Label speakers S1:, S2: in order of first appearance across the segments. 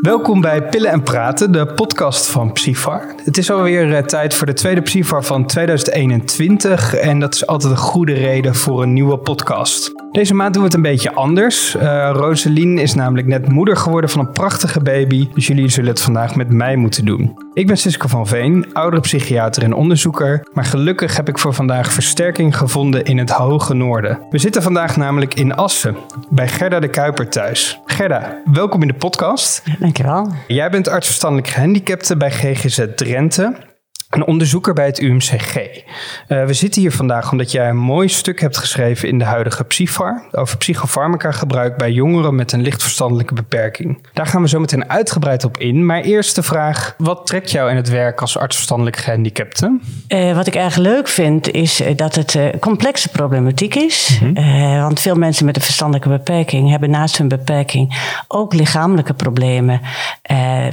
S1: Welkom bij Pillen en Praten, de podcast van Psyfar. Het is alweer uh, tijd voor de tweede Psyfar van 2021 en dat is altijd een goede reden voor een nieuwe podcast. Deze maand doen we het een beetje anders. Uh, Roselien is namelijk net moeder geworden van een prachtige baby, dus jullie zullen het vandaag met mij moeten doen. Ik ben Siske van Veen, oudere psychiater en onderzoeker, maar gelukkig heb ik voor vandaag versterking gevonden in het hoge noorden. We zitten vandaag namelijk in Assen, bij Gerda de Kuiper thuis. Gerda, welkom in de podcast.
S2: Dankjewel.
S1: Jij bent arts verstandelijk gehandicapte bij GGZ Drenthe een onderzoeker bij het UMCG. Uh, we zitten hier vandaag omdat jij een mooi stuk hebt geschreven in de huidige Psyfar over psychofarmaca gebruik bij jongeren met een licht verstandelijke beperking. Daar gaan we zo meteen uitgebreid op in. Maar eerst de vraag: wat trekt jou in het werk als arts verstandelijk gehandicapte?
S2: Uh, wat ik erg leuk vind is eh, dat het uh, complexe problematiek is. Mm -hmm. want veel mensen met een verstandelijke beperking hebben naast hun beperking ook lichamelijke problemen,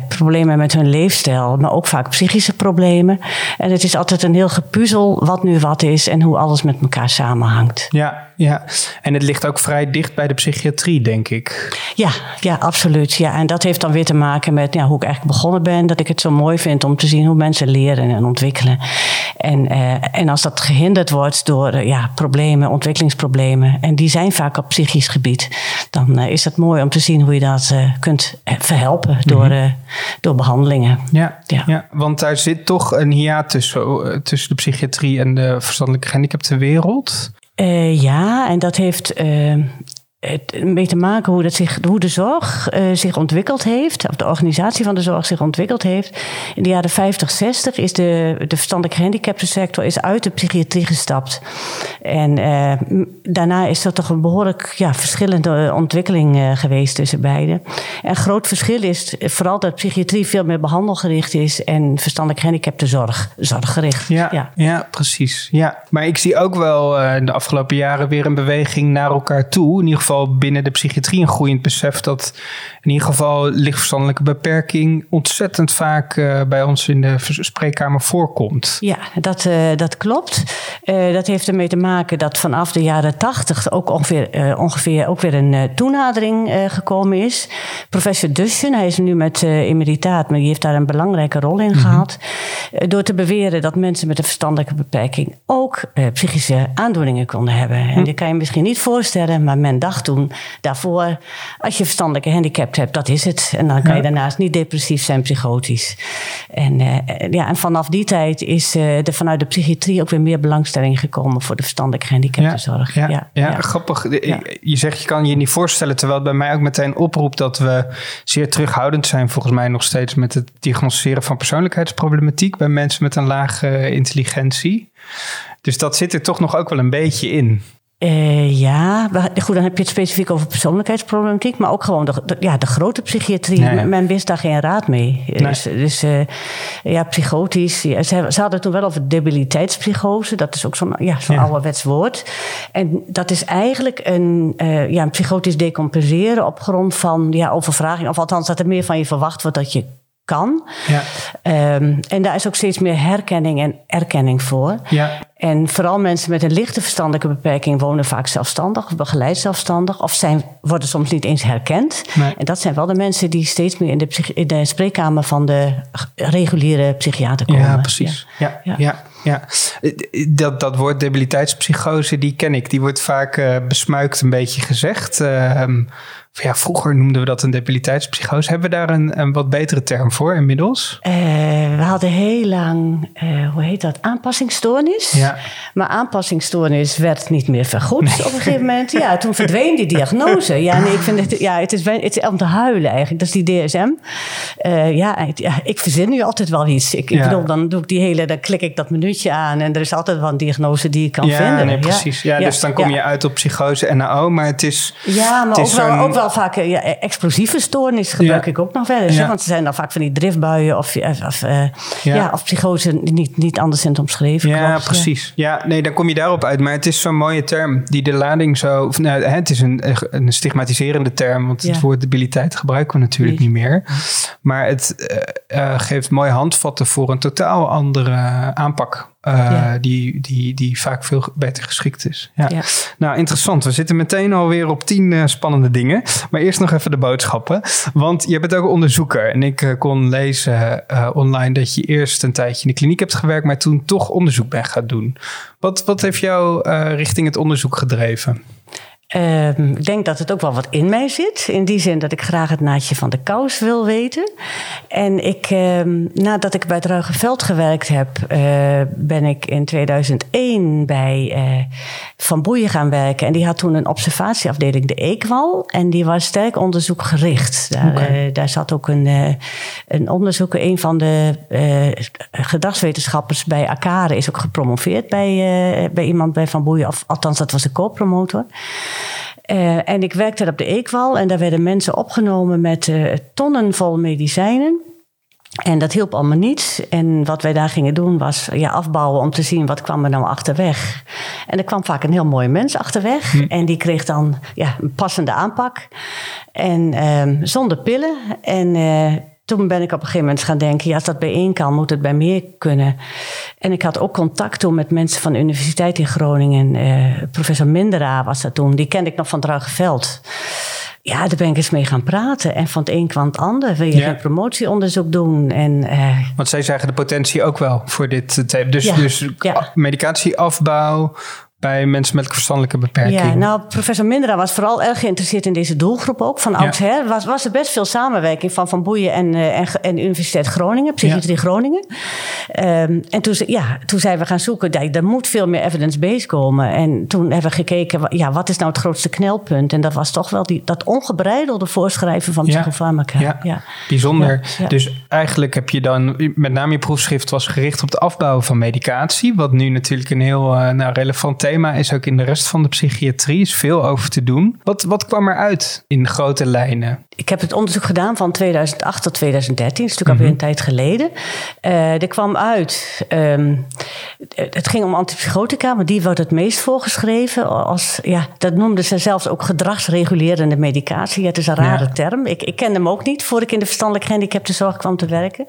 S2: problemen met hun leefstijl, maar ook vaak psychische problemen. En het is altijd een heel gepuzzel wat nu wat is en hoe alles met elkaar samenhangt.
S1: Ja, ja. En het ligt ook vrij dicht bij de psychiatrie, denk ik.
S2: Ja, ja, absoluut. Ja, en dat heeft dan weer te maken met ja, hoe ik eigenlijk begonnen ben. Dat ik het zo mooi vind om te zien hoe mensen leren en ontwikkelen. En, uh, en als dat gehinderd wordt door uh, ja, problemen, ontwikkelingsproblemen, en die zijn vaak op psychisch gebied, dan uh, is het mooi om te zien hoe je dat kunt verhelpen door, mm -hmm. door behandelingen.
S1: Ja, ja. ja, want daar zit toch een hiatus tussen, tussen de psychiatrie en de verstandelijke gehandicapte wereld.
S2: Uh, ja, en dat heeft uh, mee te maken hoe, dat zich, hoe de zorg uh, zich ontwikkeld heeft, of de organisatie van de zorg zich ontwikkeld heeft. In de jaren 50, 60 is de, de verstandelijk gehandicaptensector is uit de psychiatrie gestapt. En uh, daarna is er toch een behoorlijk ja, verschillende ontwikkeling uh, geweest tussen beiden. En groot verschil is vooral dat psychiatrie veel meer behandelgericht is en verstandelijk gehandicapten zorg, zorggericht.
S1: Ja, ja. ja, precies. Ja. Maar ik zie ook wel de afgelopen jaren weer een beweging naar elkaar toe. In ieder geval binnen de psychiatrie een groeiend besef dat in ieder geval lichtverstandelijke beperking ontzettend vaak uh, bij ons in de spreekkamer voorkomt.
S2: Ja, dat, uh, dat klopt. Uh, dat heeft ermee te maken dat vanaf de jaren tachtig ook ongeveer, ongeveer ook weer een toenadering gekomen is. Professor Dussen, hij is nu met emeritaat, maar die heeft daar een belangrijke rol in mm -hmm. gehad. door te beweren dat mensen met een verstandelijke beperking ook psychische aandoeningen konden hebben. En dat kan je misschien niet voorstellen, maar men dacht toen daarvoor, als je verstandelijke handicap hebt, dat is het. En dan kan je daarnaast niet depressief zijn, psychotisch. En, uh, ja, en vanaf die tijd is uh, er vanuit de psychiatrie ook weer meer belangstelling gekomen voor de verstandelijke gehandicaptenzorg.
S1: Ja, ja, ja, ja. grappig. Je zegt, je kan je niet voorstellen, terwijl het bij mij ook meteen oproept dat we zeer terughoudend zijn, volgens mij nog steeds met het diagnosticeren van persoonlijkheidsproblematiek bij mensen met een lage intelligentie. Dus dat zit er toch nog ook wel een beetje in.
S2: Uh, ja, goed, dan heb je het specifiek over persoonlijkheidsproblematiek, maar ook gewoon de, de ja, de grote psychiatrie. Nee. Men wist daar geen raad mee. Nee. Dus, dus uh, ja, psychotisch. Ja, ze, ze, hadden toen wel over debiliteitspsychose. Dat is ook zo'n ja, zo'n ja. ouderwets woord. En dat is eigenlijk een, uh, ja, een psychotisch decompenseren op grond van ja, overvraging. Of althans, dat er meer van je verwacht wordt dat je kan. Ja. Um, en daar is ook steeds meer herkenning en erkenning voor. Ja. En vooral mensen met een lichte verstandelijke beperking wonen vaak zelfstandig of begeleid zelfstandig. Of zijn, worden soms niet eens herkend. Nee. En dat zijn wel de mensen die steeds meer in de, in de spreekkamer van de reguliere psychiater komen.
S1: Ja, precies. Ja, ja. ja. ja. Dat, dat woord debiliteitspsychose, die ken ik. Die wordt vaak uh, besmuikt een beetje gezegd. Uh, ja, vroeger noemden we dat een debiliteitspsychose. Hebben we daar een, een wat betere term voor inmiddels?
S2: Uh, we hadden heel lang, uh, hoe heet dat, aanpassingsstoornis. Ja. Maar aanpassingsstoornis werd niet meer vergoed nee. op een gegeven moment. Ja, toen verdween die diagnose. Ja, nee, ik vind het, ja, het is, het is om te huilen eigenlijk. Dat is die DSM. Uh, ja, ja, ik verzin nu altijd wel iets. Ik, ja. ik bedoel, dan doe ik die hele, dan klik ik dat minuutje aan en er is altijd wel een diagnose die ik kan
S1: ja,
S2: vinden.
S1: Nee, precies. Ja, dus dan kom je uit op psychose en NAO, maar het is.
S2: Ja, maar ook wel, ook wel vaak ja, explosieve stoornis gebruik ja. ik ook nog wel eens. Ja. Want ze zijn dan vaak van die driftbuien of, of, uh, ja. of psychose niet, niet anders zijn omschreven.
S1: Ja, klopt. precies. Ja. nee, dan kom je daarop uit. Maar het is zo'n mooie term die de lading zo... Of, nou, het is een, een stigmatiserende term, want het woord debiliteit gebruiken we natuurlijk niet meer. Maar het uh, uh, geeft mooie handvatten voor een totaal andere aanpak uh, die, die, die vaak veel beter geschikt is. Ja. Nou, interessant. We zitten meteen alweer op tien uh, spannende dingen. Maar eerst nog even de boodschappen. Want je bent ook onderzoeker. En ik uh, kon lezen online dat je eerst een tijdje in de kliniek hebt gewerkt, maar toen toch onderzoek bent gaan doen. Wat, wat heeft jou richting het onderzoek gedreven?
S2: Um, ik denk dat het ook wel wat in mij zit. In die zin dat ik graag het naadje van de kous wil weten. En ik, um, nadat ik bij het Ruigenveld gewerkt heb, uh, ben ik in 2001 bij uh, Van Boeien gaan werken. En die had toen een observatieafdeling, de Eekwal. En die was sterk onderzoek gericht. Daar, okay. uh, daar zat ook een, een onderzoeker, een van de gedragswetenschappers bij Akare is ook gepromoveerd bij, bij iemand bij Van Boeien. Of althans, dat was een co-promotor. Uh, en ik werkte op de Eekwal en daar werden mensen opgenomen met uh, tonnen vol medicijnen. En dat hielp allemaal niets. En wat wij daar gingen doen was ja, afbouwen om te zien wat kwam er nou achterweg. En er kwam vaak een heel mooi mens achterweg. Hm. En die kreeg dan ja, een passende aanpak. En uh, zonder pillen. En uh, toen ben ik op een gegeven moment gaan denken: ja, als dat bij één kan, moet het bij meer kunnen. En ik had ook contact toen met mensen van de Universiteit in Groningen. Uh, professor Mindera was dat toen. Die kende ik nog van Druigenveld. Ja, daar ben ik eens mee gaan praten. En van het een kwam het ander. Wil je ja. geen promotieonderzoek doen? En, uh,
S1: Want zij zagen de potentie ook wel voor dit thema. Dus, ja. dus ja. medicatieafbouw, bij mensen met verstandelijke beperking.
S2: Ja, nou, professor Mindera was vooral erg geïnteresseerd in deze doelgroep ook. Van oudsher ja. was, was er best veel samenwerking van Van Boeien en, uh, en, en Universiteit Groningen, Psychiatrie ja. Groningen. Um, en toen, ja, toen zijn we gaan zoeken, ja, er moet veel meer evidence-based komen. En toen hebben we gekeken, ja, wat is nou het grootste knelpunt? En dat was toch wel die, dat ongebreidelde voorschrijven van psychofarmaca.
S1: Ja, ja. bijzonder. Dus eigenlijk heb je dan, met name je proefschrift was gericht op het afbouwen van medicatie. Wat nu natuurlijk een heel uh, nou, relevant thema is ook in de rest van de psychiatrie. is veel over te doen. Wat, wat kwam er uit in grote lijnen?
S2: Ik heb het onderzoek gedaan van 2008 tot 2013. Dat is natuurlijk mm -hmm. alweer een tijd geleden. Uh, er kwam uit... Um, het ging om antipsychotica, maar die wordt het meest voorgeschreven. Als, ja, dat noemden ze zelfs ook gedragsregulerende medicatie. Ja, het is een rare ja. term. Ik, ik kende hem ook niet voor ik in de verstandelijke gehandicaptenzorg kwam te werken.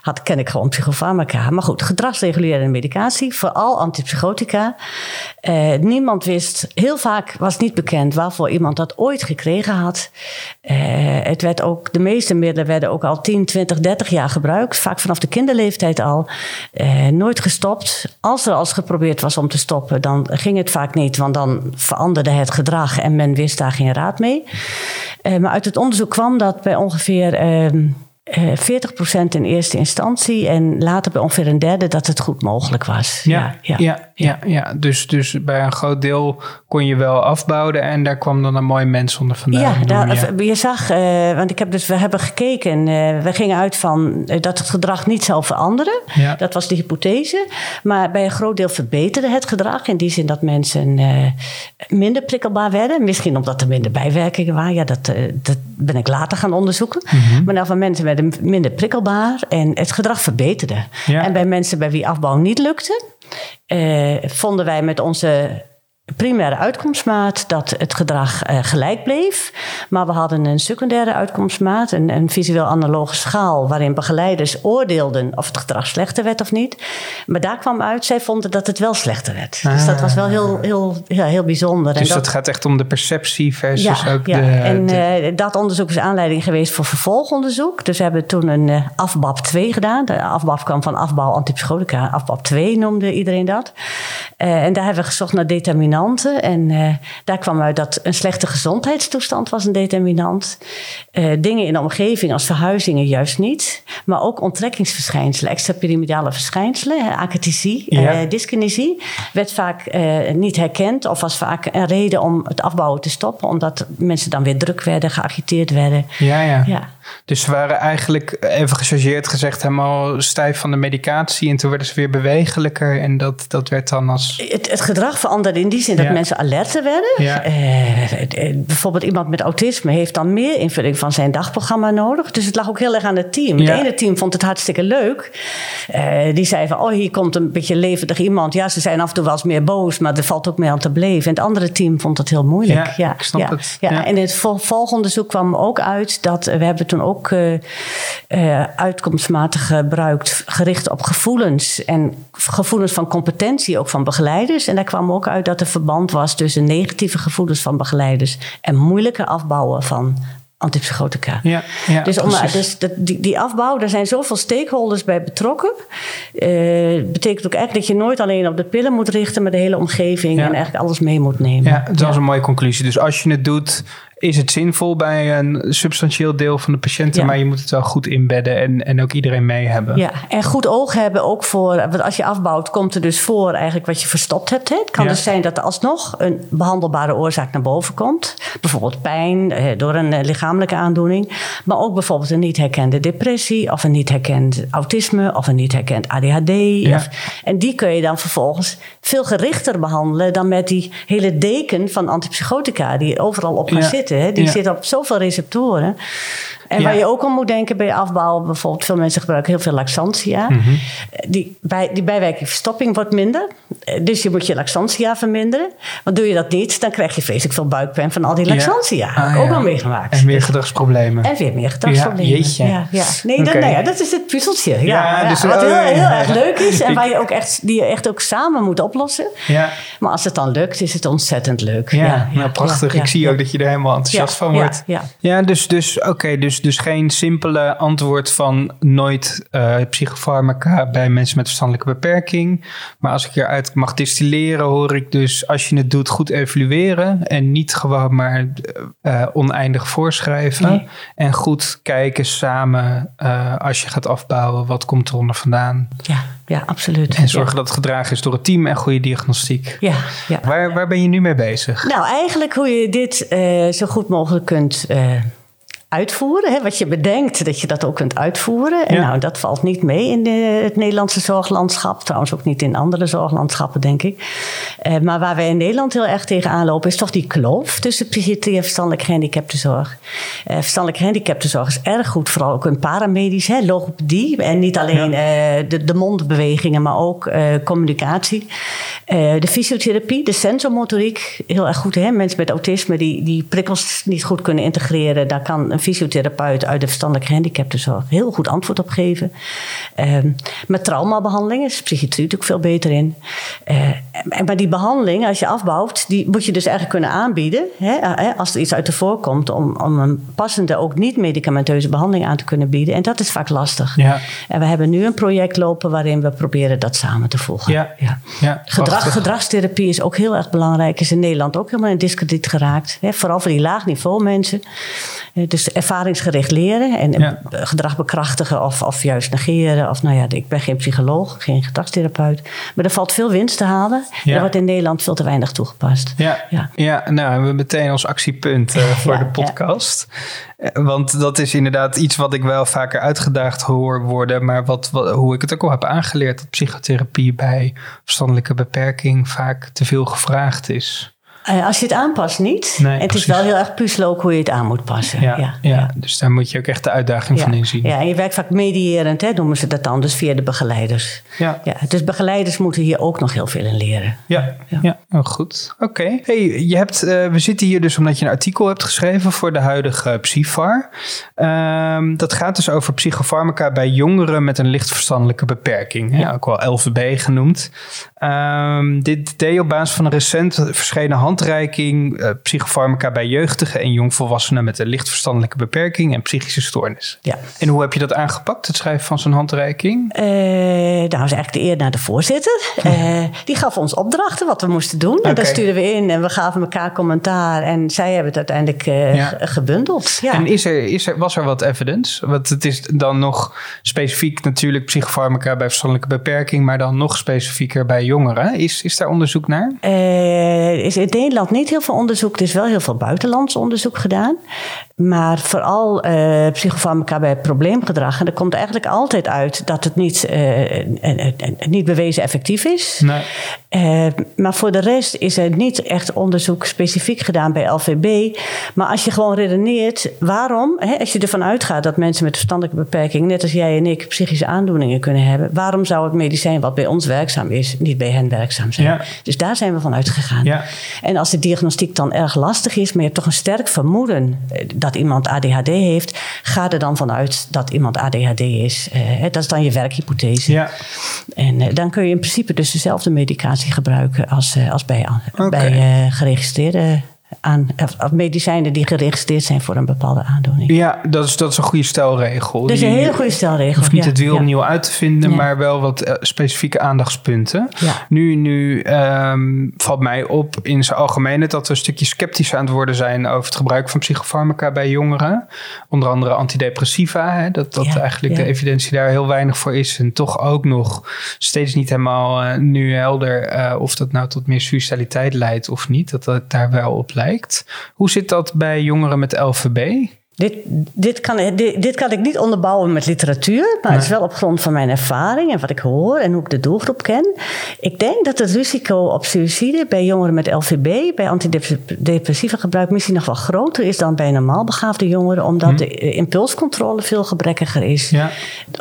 S2: Had, ken ik gewoon psychofarmaca. Maar goed, gedragsregulerende medicatie, vooral antipsychotica. Uh, niemand wist, heel vaak was niet bekend waarvoor iemand dat ooit gekregen had. Uh, het werd ook, de meeste middelen werden ook al 10, 20, 30 jaar gebruikt. Vaak vanaf de kinderleeftijd al. Uh, nooit gestopt. Als er als geprobeerd was om te stoppen, dan ging het vaak niet. Want dan veranderde het gedrag en men wist daar geen raad mee. maar uit het onderzoek kwam dat bij ongeveer ehm, 40% in eerste instantie en later bij ongeveer een derde dat het goed mogelijk was.
S1: Ja, ja, ja. Ja, ja. Dus, dus bij een groot deel kon je wel afbouwen en daar kwam dan een mooi mens onder vandaan.
S2: Ja, daar, je zag, uh, want ik heb dus, we hebben gekeken, uh, we gingen uit van uh, dat het gedrag niet zou veranderen. Ja. Dat was de hypothese. Maar bij een groot deel verbeterde het gedrag in die zin dat mensen minder prikkelbaar werden. Misschien omdat er minder bijwerkingen waren. Ja, dat, dat ben ik later gaan onderzoeken. Mm -hmm. Maar nou van mensen werden minder prikkelbaar en het gedrag verbeterde. Ja. En bij mensen bij wie afbouw niet lukte, eh, vonden wij met onze primaire uitkomstmaat dat het gedrag uh, gelijk bleef. Maar we hadden een secundaire uitkomstmaat, een, een visueel analoge schaal, waarin begeleiders oordeelden of het gedrag slechter werd of niet. Maar daar kwam uit, zij vonden dat het wel slechter werd. Ah. Dus dat was wel heel, heel, ja, heel bijzonder.
S1: Dus en dat, dat, gaat echt om de perceptie versus
S2: ja,
S1: ook
S2: ja.
S1: de...
S2: En de... Uh, dat onderzoek is aanleiding geweest voor vervolgonderzoek. Dus we hebben toen een uh, afbab 2 gedaan. De afbab kwam van afbouw antipsychotica. Afbab 2 noemde iedereen dat. en daar hebben we gezocht naar determinanten en uh, daar kwam uit dat een slechte gezondheidstoestand was een determinant. Uh, dingen in de omgeving als verhuizingen juist niet. Maar ook onttrekkingsverschijnselen, extrapyramidale verschijnselen, akathesie, ja. uh, dyskinesie, werd vaak niet herkend of was vaak een reden om het afbouwen te stoppen, omdat mensen dan weer druk werden, geagiteerd werden.
S1: Ja, ja. ja. Dus ze waren eigenlijk, even gechargeerd gezegd, helemaal stijf van de medicatie. En toen werden ze weer bewegelijker. En dat, dat werd dan als.
S2: Het, het gedrag veranderde in die zin dat ja. mensen alerter werden. Ja. Uh, bijvoorbeeld iemand met autisme heeft dan meer invulling van zijn dagprogramma nodig. Dus het lag ook heel erg aan het team. Het ene team vond het hartstikke leuk. Uh, die zei van, oh, hier komt een beetje levendig iemand. Ja, ze zijn af en toe wel eens meer boos, maar er valt ook meer aan te beleven. En het andere team vond het heel moeilijk.
S1: Ja, ik snap het.
S2: Ja. En in het volgonderzoek kwam ook uit dat we hebben ook uh, uitkomstmatig gebruikt, gericht op gevoelens en gevoelens van competentie, ook van begeleiders. En daar kwam ook uit dat er verband was tussen negatieve gevoelens van begeleiders en moeilijke afbouwen van antipsychotica. Ja, ja, dus om, dus die, die afbouw, daar zijn zoveel stakeholders bij betrokken. Uh, betekent ook echt dat je nooit alleen op de pillen moet richten, maar de hele omgeving en eigenlijk alles mee moet nemen.
S1: Ja, dat is een mooie conclusie. Dus als je het doet, is het zinvol bij een substantieel deel van de patiënten, maar je moet het wel goed inbedden en, en ook iedereen mee hebben.
S2: Ja, en goed oog hebben ook voor, want als je afbouwt, komt er dus voor eigenlijk wat je verstopt hebt. Hè. Het kan dus zijn dat er alsnog een behandelbare oorzaak naar boven komt. Bijvoorbeeld pijn eh, door een eh, lichamelijke aandoening, maar ook bijvoorbeeld een niet herkende depressie of een niet herkend autisme of een niet herkend ADHD. Of, en die kun je dan vervolgens veel gerichter behandelen dan met die hele deken van antipsychotica die overal op gaan zitten. Die zit op zoveel receptoren. En waar je ook om moet denken bij afbouwen, bijvoorbeeld, veel mensen gebruiken heel veel laxantia. Mhm. die, bij, die bijwerking verstopping wordt minder. Dus je moet je laxantia verminderen. Want doe je dat niet, dan krijg je vreselijk veel buikpijn van al die laxantia. Ja. Ah, ook al meegemaakt.
S1: En meer gedragsproblemen.
S2: En weer meer gedragsproblemen.
S1: Ja, jeetje.
S2: Ja. Nee, dat, nou ja, dat is het puzzeltje. Ja, Dus, wat heel, oh, heel erg leuk is en waar je ook echt, die je echt ook samen moet oplossen. Ja. Maar als het dan lukt, is het ontzettend leuk.
S1: Ja, nou, prachtig. Ik zie ook dat je er helemaal enthousiast van wordt. Ja, ja. dus, dus oké, dus, dus geen simpele antwoord van nooit uh, psychofarmaca bij mensen met verstandelijke beperking. Maar als ik eruit mag distilleren, hoor ik dus als je het doet, goed evalueren. En niet gewoon maar uh, oneindig voorschrijven. En goed kijken samen uh, als je gaat afbouwen, wat komt er onder vandaan.
S2: Ja, ja absoluut.
S1: En zorgen dat het gedragen is door het team en goede diagnostiek. Ja, ja. Waar, waar ben je nu mee bezig?
S2: Nou, eigenlijk hoe je dit zo goed mogelijk kunt uitvoeren. Hè, wat je bedenkt, dat je dat ook kunt uitvoeren. En nou, dat valt niet mee in de, het Nederlandse zorglandschap. Trouwens ook niet in andere zorglandschappen, denk ik. Uh, maar waar wij in Nederland heel erg tegenaan lopen... is toch die kloof tussen psychiatrie en verstandelijk gehandicaptenzorg. Uh, verstandelijk gehandicaptenzorg is erg goed. Vooral ook een paramedisch, hè, logopedie. En niet alleen uh, de, de mondbewegingen, maar ook communicatie. de fysiotherapie, de sensormotoriek, heel erg goed. Hè? Mensen met autisme die, die prikkels niet goed kunnen integreren... daar kan een fysiotherapeut uit de verstandelijke gehandicaptenzorg heel goed antwoord op geven. Uh, met traumabehandeling is psychiatrie natuurlijk veel beter in. Uh, maar die behandeling, als je afbouwt, die moet je dus eigenlijk kunnen aanbieden. Hè, eh, als er iets uit de voorkomt, om, om een passende, ook niet-medicamenteuze behandeling aan te kunnen bieden. En dat is vaak lastig. Ja. En we hebben nu een project lopen waarin we proberen dat samen te volgen. Ja. Ja. ja Gedrag, gedragstherapie is ook heel erg belangrijk. Is in Nederland ook helemaal in discrediet geraakt. Hè, vooral voor die laag niveau mensen. Eh, dus ervaringsgericht leren en gedrag bekrachtigen of, of juist negeren. Of nou ja, ik ben geen psycholoog, geen gedragstherapeut. Maar er valt veel winst te halen. Ja. Er wordt in Nederland veel te weinig toegepast.
S1: Ja, ja. ja nou hebben we meteen ons actiepunt uh, voor de podcast. Eh, want dat is inderdaad iets wat ik wel vaker uitgedaagd hoor worden. Maar wat, wat, hoe ik het ook al heb aangeleerd. Dat psychotherapie bij verstandelijke beperking vaak te veel gevraagd is.
S2: Eh, als je het aanpast niet. Nee, het is wel heel erg puzzelen ook hoe je het aan moet passen.
S1: Ja, ja, ja. dus daar moet je ook echt de uitdaging van inzien.
S2: Ja, en je werkt vaak medierend, hè, noemen ze dat dan, dus via de begeleiders. Ja. Ja, dus begeleiders moeten hier ook nog heel veel in leren.
S1: Ja, ja. Oh, goed. Oké. Hey, je hebt, uh, we zitten hier dus omdat je een artikel hebt geschreven voor de huidige Psyfar. Um, dat gaat dus over psychofarmaca bij jongeren met een licht verstandelijke beperking. Ja. Ook wel LVB genoemd. Um, dit deed op basis van een recent verschenen handreiking uh, psychofarmaca bij jeugdigen en jongvolwassenen met een licht verstandelijke beperking en psychische stoornis. Ja. En hoe heb je dat aangepakt, het schrijven van zo'n handreiking?
S2: Uh, nou, was eigenlijk de eer naar de voorzitter. Uh, die gaf ons opdrachten wat we moesten doen. En dat stuurden we in en we gaven elkaar commentaar. En zij hebben het uiteindelijk ja. gebundeld. Ja.
S1: En is er, is er, was er wat evidence? Want het is dan nog specifiek natuurlijk psychofarmaca bij verstandelijke beperking, maar dan nog specifieker bij Is, is daar onderzoek naar?
S2: Uh, is in Nederland niet heel veel onderzoek. Er is wel heel veel buitenlands onderzoek gedaan. Maar vooral uh, psychofarmaca bij probleemgedrag. En er komt eigenlijk altijd uit dat het niet, uh, niet bewezen effectief is. Nee. Uh, maar voor de rest is er niet echt onderzoek specifiek gedaan bij LVB. Maar als je gewoon redeneert, waarom, hè, als je ervan uitgaat dat mensen met verstandelijke beperking, net als jij en ik, psychische aandoeningen kunnen hebben, waarom zou het medicijn wat bij ons werkzaam is, niet bij hen werkzaam zijn? Ja. Dus daar zijn we van uitgegaan. Ja. En als de diagnostiek dan erg lastig is, maar je hebt toch een sterk vermoeden dat iemand ADHD heeft, ga er dan vanuit dat iemand ADHD is. Uh, dat is dan je werkhypothese. Ja. En uh, dan kun je in principe dus dezelfde medicatie gebruiken als, uh, als bij, okay. bij geregistreerde aan of medicijnen die geregistreerd zijn voor een bepaalde aandoening.
S1: Ja, dat is, dat is een goede stelregel.
S2: Dat is een hele goede stelregel. Je
S1: hoeft niet het wiel opnieuw uit te vinden, maar wel wat eh, specifieke aandachtspunten. Nu, nu um, valt mij op in zijn algemeenheid dat we een stukje sceptisch aan het worden zijn over het gebruik van psychofarmaca bij jongeren. Onder andere antidepressiva, hè, dat, dat eigenlijk de evidentie daar heel weinig voor is. En toch ook nog steeds niet helemaal uh, nu helder uh, of dat nou tot meer suicidaliteit leidt of niet. Dat dat daar wel op leidt. Hoe zit dat bij jongeren met LVB?
S2: Dit, dit, kan, dit, dit, kan ik niet onderbouwen met literatuur, maar het is wel op grond van mijn ervaring en wat ik hoor en hoe ik de doelgroep ken. Ik denk dat het risico op suïcide bij jongeren met LVB, bij antidepressieve gebruik, misschien nog wel groter is dan bij normaal begaafde jongeren, omdat hm. de impulscontrole veel gebrekkiger is. Ja.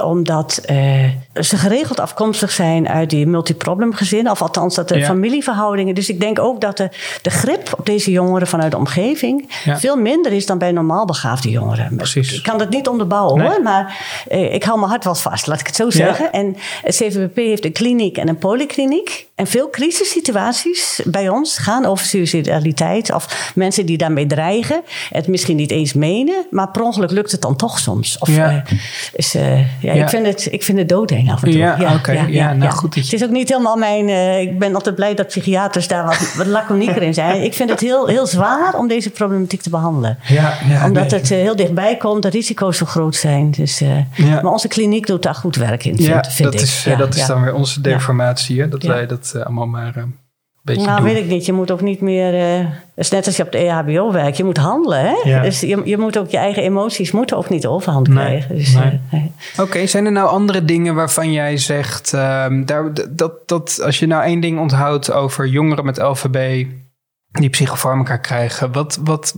S2: Omdat eh, ze geregeld afkomstig zijn uit die multiproblem gezinnen, of althans dat de familieverhoudingen. Dus ik denk ook dat de, de grip op deze jongeren vanuit de omgeving veel minder is dan bij normaal begaafde jongeren. Precies. Ik kan dat niet onderbouwen hoor, maar eh, ik hou mijn hart wel vast, laat ik het zo zeggen. En het CVBP heeft een kliniek en een polykliniek. En veel crisissituaties bij ons gaan over suicidaliteit of mensen die daarmee dreigen, het misschien niet eens menen, maar per ongeluk lukt het dan toch soms. Of, ja. Uh, is, uh, ja, Ik, vind het, ik vind het doodeng af en toe.
S1: Ja, oké. Okay. Ja, nou goed.
S2: Het is ook niet helemaal mijn. Uh, ik ben altijd blij dat psychiaters daar wat, wat laconieker in zijn. Ik vind het heel, heel zwaar om deze problematiek te behandelen. Ja, Omdat het heel dichtbij komt, de risico's zo groot zijn. Dus, Maar onze kliniek doet daar goed werk in,
S1: ja,
S2: vind,
S1: dat Is, dat is dan weer onze deformatie, dat wij dat uh, allemaal maar uh, een beetje
S2: Nou, weet ik niet. Je moet ook niet meer... Uh, het is net als je op de EHBO werkt. Je moet handelen, hè? Ja. Dus je, je moet ook je eigen emoties moeten ook niet overhand krijgen. Dus, nee.
S1: nee. Oké, zijn er nou andere dingen waarvan jij zegt... Um, daar, dat, dat als je nou één ding onthoudt over jongeren met LVB... die psychofarmaca krijgen, wat, wat,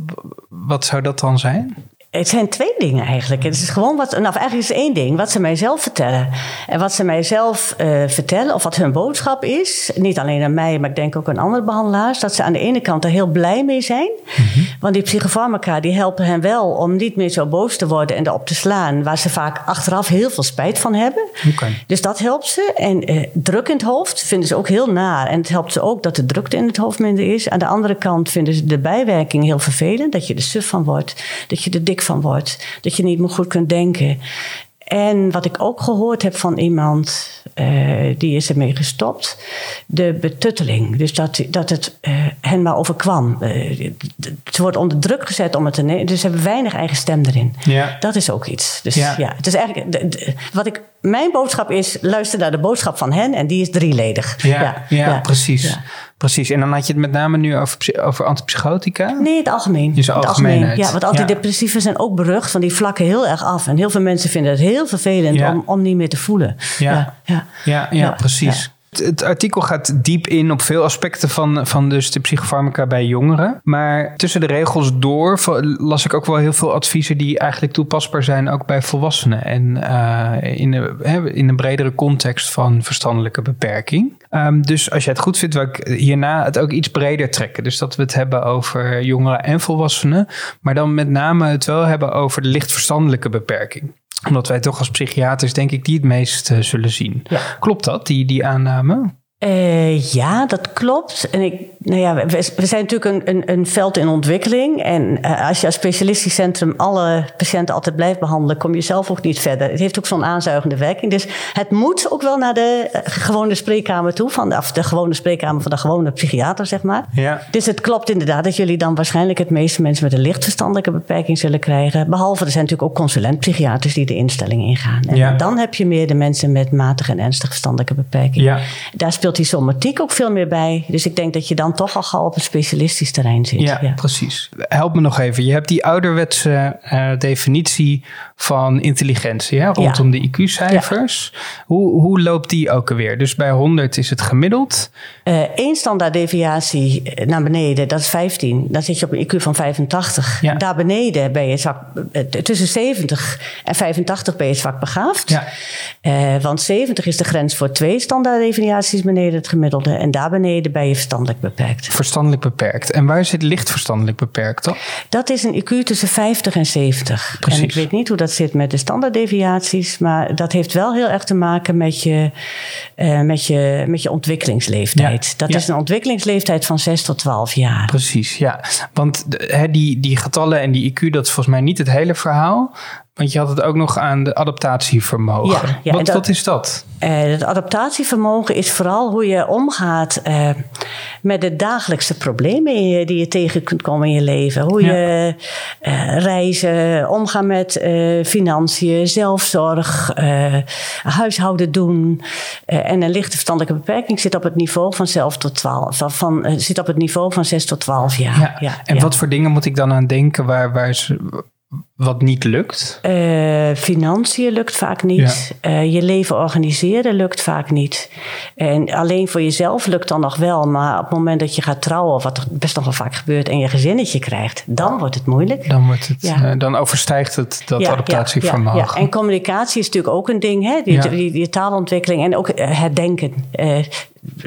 S1: wat zou dat dan zijn?
S2: Het zijn twee dingen eigenlijk. Het is gewoon wat, nou eigenlijk is het één ding, wat ze mij zelf vertellen. En wat ze mij zelf uh, vertellen, of wat hun boodschap is, niet alleen aan mij, maar ik denk ook aan andere behandelaars, dat ze aan de ene kant er heel blij mee zijn. Mm -hmm. Want die psychofarmaca die helpen hen wel om niet meer zo boos te worden en erop te slaan, waar ze vaak achteraf heel veel spijt van hebben. Okay. Dus dat helpt ze. En uh, druk in het hoofd vinden ze ook heel naar. En het helpt ze ook dat de drukte in het hoofd minder is. Aan de andere kant vinden ze de bijwerking heel vervelend, dat je er suf van wordt, dat je er dik van wordt. Dat je niet meer goed kunt denken. En wat ik ook gehoord heb van iemand, uh, die is ermee gestopt, de betutteling. Dus dat, dat het uh, hen maar overkwam. Uh, ze wordt onder druk gezet om het te nemen. Dus ze hebben weinig eigen stem erin. Ja. Dat is ook iets. Dus ja, ja het is eigenlijk. Wat ik, mijn boodschap is: luister naar de boodschap van hen en die is drieledig.
S1: Ja, ja, ja precies. Precies, en dan had je het met name nu over, over antipsychotica?
S2: Nee, het algemeen.
S1: Dus het algemeen.
S2: Ja, want antidepressiva zijn ook berucht, van die vlakken heel erg af. En heel veel mensen vinden het heel vervelend om, om niet meer te voelen.
S1: Ja, ja, ja. ja, precies het artikel gaat diep in op veel aspecten van, van dus de psychofarmaca bij jongeren. Maar tussen de regels door las ik ook wel heel veel adviezen die eigenlijk toepasbaar zijn ook bij volwassenen. En uh, in, de, in een bredere context van verstandelijke beperking. Um, dus als jij het goed vindt, wil ik hierna het ook iets breder trekken. Dus dat we het hebben over jongeren en volwassenen. Maar dan met name het wel hebben over de lichtverstandelijke beperking omdat wij toch als psychiaters, denk ik, die het meest uh, zullen zien. Ja. Klopt dat, die, die aanname?
S2: Uh, ja, dat klopt. En ik, nou ja, we, we zijn natuurlijk een, een, een, veld in ontwikkeling. En uh, als je als specialistisch centrum alle patiënten altijd blijft behandelen, kom je zelf ook niet verder. Het heeft ook zo'n aanzuigende werking. Dus het moet ook wel naar de uh, gewone spreekkamer toe, van de, of de gewone spreekkamer van de gewone psychiater, zeg maar. Ja. Dus het klopt inderdaad dat jullie dan waarschijnlijk het meeste mensen met een lichtverstandelijke beperking zullen krijgen. Behalve er zijn natuurlijk ook consulentpsychiaters die de instelling ingaan. En ja. dan heb je meer de mensen met matige en ernstige verstandelijke beperking. Ja. Daar speelt die somatiek ook veel meer bij. Dus ik denk dat je dan toch al gauw op een specialistisch terrein zit.
S1: Ja, precies. Help me nog even. Je hebt die ouderwetse uh, definitie van intelligentie hè, rondom de IQ-cijfers. Hoe, hoe loopt die ook alweer? Dus bij 100 is het gemiddeld?
S2: Eén uh, standaarddeviatie naar beneden, dat is 15. Dan zit je op een IQ van 85. Daar beneden ben je zwak, tussen 70 en 85 ben je zwak begaafd. Ja. Uh, want 70 is de grens voor twee standaarddeviaties beneden het gemiddelde. En daar beneden ben je verstandelijk beperkt.
S1: Verstandelijk beperkt. En waar zit licht verstandelijk beperkt dan?
S2: Dat is een IQ tussen 50 en 70. Precies. En ik weet niet hoe dat zit met de standaarddeviaties. Maar dat heeft wel heel erg te maken met je, uh, met je, met je ontwikkelingsleeftijd. dat is een ontwikkelingsleeftijd van 6 tot 12 jaar.
S1: Precies, ja. Want he, die, die getallen en die IQ, dat is volgens mij niet het hele verhaal. Want je had het ook nog aan de adaptatievermogen. Ja, ja, wat, dat, wat, is dat?
S2: Uh, het adaptatievermogen is vooral hoe je omgaat uh, met de dagelijkse problemen die je tegen kunt komen in je leven. Hoe ja. je uh, reizen, omgaan met financiën, zelfzorg, huishouden doen. en een lichte verstandelijke beperking zit op het niveau van zelf tot 12. Van, van zit op het niveau van 6 tot 12 jaar.
S1: Ja. en wat voor dingen moet ik dan aan denken waar, waar ze wat niet lukt?
S2: Uh, financiën lukt vaak niet. Ja. Uh, je leven organiseren lukt vaak niet. En alleen voor jezelf lukt dan nog wel. Maar op het moment dat je gaat trouwen, wat best nog wel vaak gebeurt, en je gezinnetje krijgt, dan wordt het moeilijk.
S1: Dan, wordt het, ja. uh, dan overstijgt het dat ja, adaptatievermogen. Ja,
S2: En communicatie is natuurlijk ook een ding. Hè? Die, die, die taalontwikkeling en ook het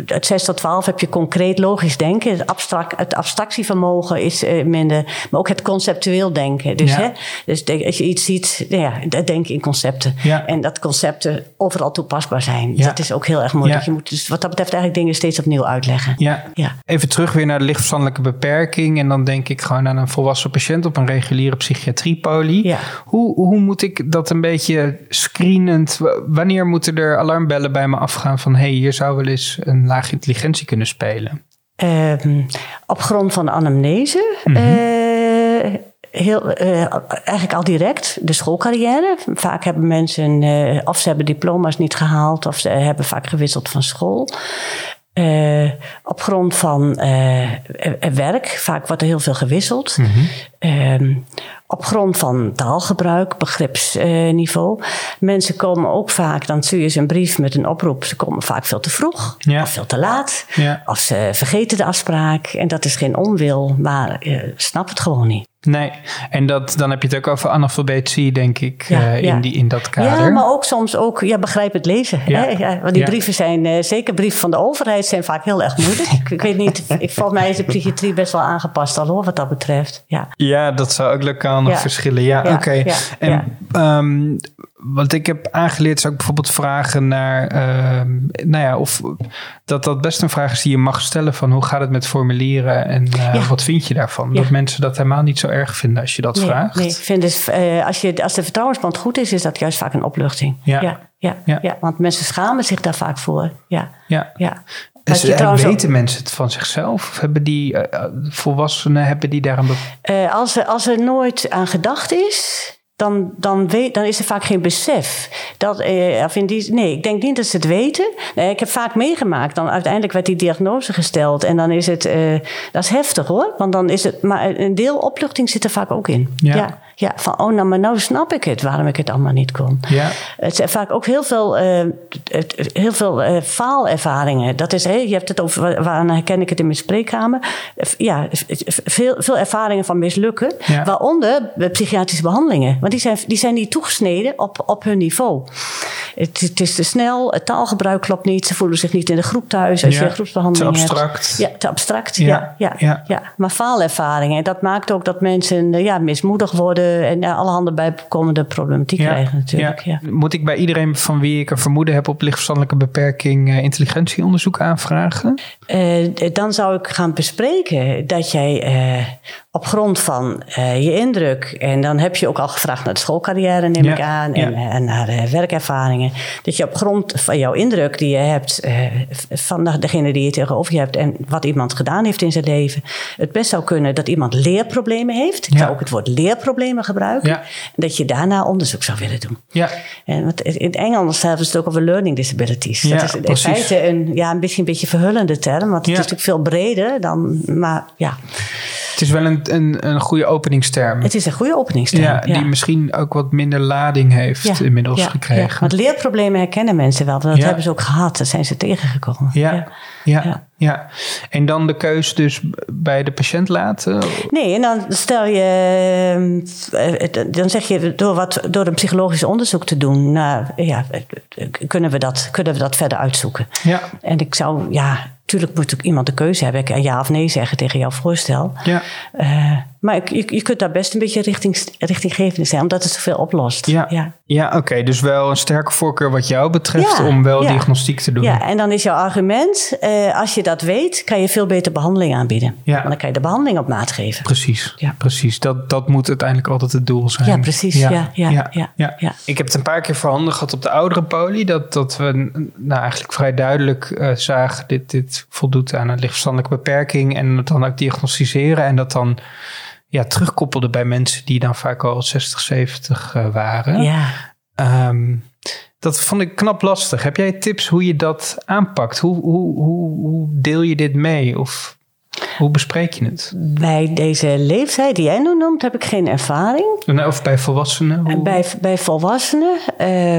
S2: het 6 tot 12 heb je concreet logisch denken. Het, abstract, het abstractievermogen is uh, minder. Maar ook het conceptueel denken. Dus, ja. hè, dus als je iets ziet, nou ja, denken in concepten. Ja. En dat concepten overal toepasbaar zijn. Ja. Dat is ook heel erg moeilijk. Je moet dus wat dat betreft eigenlijk dingen steeds opnieuw uitleggen.
S1: Ja. Ja. Even terug weer naar de lichtverstandelijke beperking. En dan denk ik gewoon aan een volwassen patiënt op een reguliere psychiatriepolie. Ja. Hoe, hoe moet ik dat een beetje screenend... Wanneer moeten er alarmbellen bij me afgaan van... hé, hey, hier zou wel eens een lage intelligentie kunnen spelen?
S2: Uh, op grond van de anamnese. Mm -hmm. uh, heel, uh, eigenlijk al direct de schoolcarrière. Vaak hebben mensen, uh, of ze hebben diploma's niet gehaald, of ze hebben vaak gewisseld van school. Uh, op grond van werk, vaak wordt er heel veel gewisseld. Mm -hmm. Op grond van taalgebruik, begripsniveau. Mensen komen ook vaak, dan stuur je ze een brief met een oproep. Ze komen vaak veel te vroeg ja. of veel te laat. Ja. Of ze vergeten de afspraak. En dat is geen onwil, maar snap het gewoon niet.
S1: Nee, en dat, dan heb je het ook over analfabetie, denk ik, ja, uh, ja. In, die, in dat kader.
S2: Ja, maar ook soms ook, ja, begrijp het lezen. Ja. Hè? Want die brieven zijn, uh, zeker brieven van de overheid, zijn vaak heel erg moeilijk. ik, ik, weet niet, ik, volgens mij is de psychiatrie best wel aangepast al hoor, wat dat betreft. Ja,
S1: ja dat zou ook lokaal nog verschillen. Ja, oké. Okay. En um, wat ik heb aangeleerd is ook bijvoorbeeld vragen naar, uh, nou ja, of dat dat best een vraag is die je mag stellen van hoe gaat het met formulieren en uh, ja. wat vind je daarvan? Ja. Dat mensen dat helemaal niet zo erg vinden als je dat
S2: nee,
S1: vraagt.
S2: Nee, ik vind dus, uh, als, je, als de vertrouwensband goed is, is dat juist vaak een opluchting. Ja. Ja, ja, ja. want mensen schamen zich daar vaak voor. Ja,
S1: ja. ja. Dus, weten ook... mensen het van zichzelf? Of hebben die uh, volwassenen hebben die daar een...
S2: Als, er, als er nooit aan gedacht is, dan, dan, weet, dan is er vaak geen besef. Dat, eh, of in die, nee, ik denk niet dat ze het weten. Nee, ik heb vaak meegemaakt. Dan uiteindelijk werd die diagnose gesteld. En dan is het, eh, dat is heftig hoor. Want dan is het, maar een deel opluchting zit er vaak ook in. Ja. ja, ja van, oh, nou, maar nou snap ik het, waarom ik het allemaal niet kon. Ja. Het zijn vaak ook heel veel, uh, heel veel uh, faalervaringen. Dat is, hey, je hebt het over, waaraan herken ik het in mijn spreekkamer. Ja, veel, veel ervaringen van mislukken. Ja. Waaronder psychiatrische behandelingen. Want die zijn, die zijn niet toegesneden op, op hun niveau. Het, het, is te snel, het taalgebruik klopt niet. Ze voelen zich niet in de groep thuis als ja, je groepsbehandeling
S1: te abstract.
S2: hebt. Ja, te abstract. Ja, ja, ja, ja. Maar faalervaringen. En dat maakt ook dat mensen ja, mismoedig worden en ja, allerhande bijkomende problematiek krijgen natuurlijk. Ja.
S1: Moet ik bij iedereen van wie ik een vermoeden heb op lichtverstandelijke beperking uh, intelligentieonderzoek aanvragen?
S2: Dan zou ik gaan bespreken dat jij op grond van uh, je indruk, en dan heb je ook al gevraagd naar de schoolcarrière, neem ik aan, en, ja. en naar werkervaringen, dat je op grond van jouw indruk die je hebt van degene die je tegenover je hebt en wat iemand gedaan heeft in zijn leven, het best zou kunnen dat iemand leerproblemen heeft. Ik zou ook het woord leerproblemen gebruiken. En dat je daarna onderzoek zou willen doen. Ja. En want in het Engels hebben ze het ook over learning disabilities. dat is in feite een, ja, een beetje een beetje verhullende term, want het is natuurlijk veel breder dan, maar ja.
S1: Het is wel een, een, een goede openingsterm.
S2: Het is een goede openingsterm.
S1: Ja, die misschien ook wat minder lading heeft inmiddels gekregen.
S2: Want leerproblemen herkennen mensen wel. Dat hebben ze ook gehad. Daar zijn ze tegengekomen.
S1: ja. Ja. Ja, en dan de keus dus bij de patiënt laten?
S2: Nee, en dan stel je, eh, dan zeg je door, wat, door een psychologisch onderzoek te doen, nou, ja, kunnen, we dat, kunnen we dat verder uitzoeken. Ja. En ik zou, ja, Tuurlijk moet ook iemand de keuze hebben. Ja of nee zeggen tegen jouw voorstel. Ja. Uh, maar je, je kunt daar best een beetje richting, richtinggevend zijn, omdat het zoveel oplost.
S1: Ja, ja. ja oké. Dus wel een sterke voorkeur wat jou betreft om wel diagnostiek te doen.
S2: Ja, en dan is jouw argument, uh, als je dat weet, kan je veel beter behandeling aanbieden. Ja. Want dan kan je de behandeling op maat geven.
S1: Precies, ja. precies. Dat, dat moet uiteindelijk altijd het doel zijn.
S2: Ja, precies. Ja, ja, ja, ja, ja.
S1: Ik heb het een paar keer voorhanden gehad op de oudere poli, dat, dat we nou, eigenlijk vrij duidelijk uh, zagen, dit, dit voldoet aan een lichtverstandelijke beperking en het dan ook diagnosticeren en dat dan ja, terugkoppelde bij mensen die dan vaak al 60, 70 uh, waren. Ja. Um, dat vond ik knap lastig. Heb jij tips hoe je dat aanpakt? Hoe, hoe, hoe, hoe deel je dit mee? Of hoe bespreek je het?
S2: Bij deze leeftijd die jij nu noemt, heb ik geen ervaring.
S1: Of bij volwassenen?
S2: Hoe... Bij, bij volwassenen.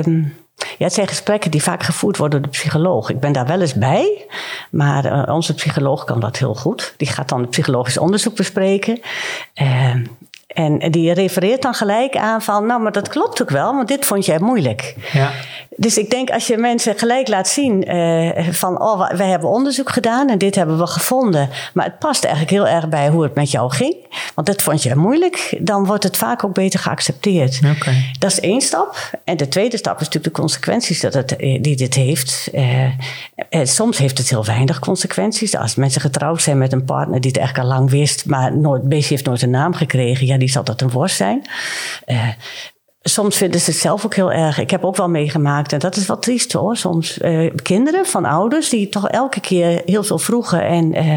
S2: Um, ja, het zijn gesprekken die vaak gevoerd worden door de psycholoog. Ik ben daar wel eens bij, maar uh, onze psycholoog kan dat heel goed. Die gaat dan psychologisch onderzoek bespreken. Uh, en die refereert dan gelijk aan van, nou, maar dat klopt ook wel, want dit vond jij moeilijk. Ja. Dus ik denk als je mensen gelijk laat zien uh, van, oh, wij hebben onderzoek gedaan en dit hebben we gevonden, maar het past eigenlijk heel erg bij hoe het met jou ging, want dat vond je moeilijk, dan wordt het vaak ook beter geaccepteerd. Okay. Dat is één stap. En de tweede stap is natuurlijk de consequenties dat het, eh, die dit heeft. Uh, soms heeft het heel weinig consequenties. Als mensen getrouwd zijn met een partner die het eigenlijk al lang wist, maar nooit, beestje heeft nooit een naam gekregen, ja, die zal dat een worst zijn. Uh, soms vinden ze het zelf ook heel erg. Ik heb ook wel meegemaakt, en dat is wat triest hoor. Soms uh, kinderen van ouders die toch elke keer heel veel vroegen en uh,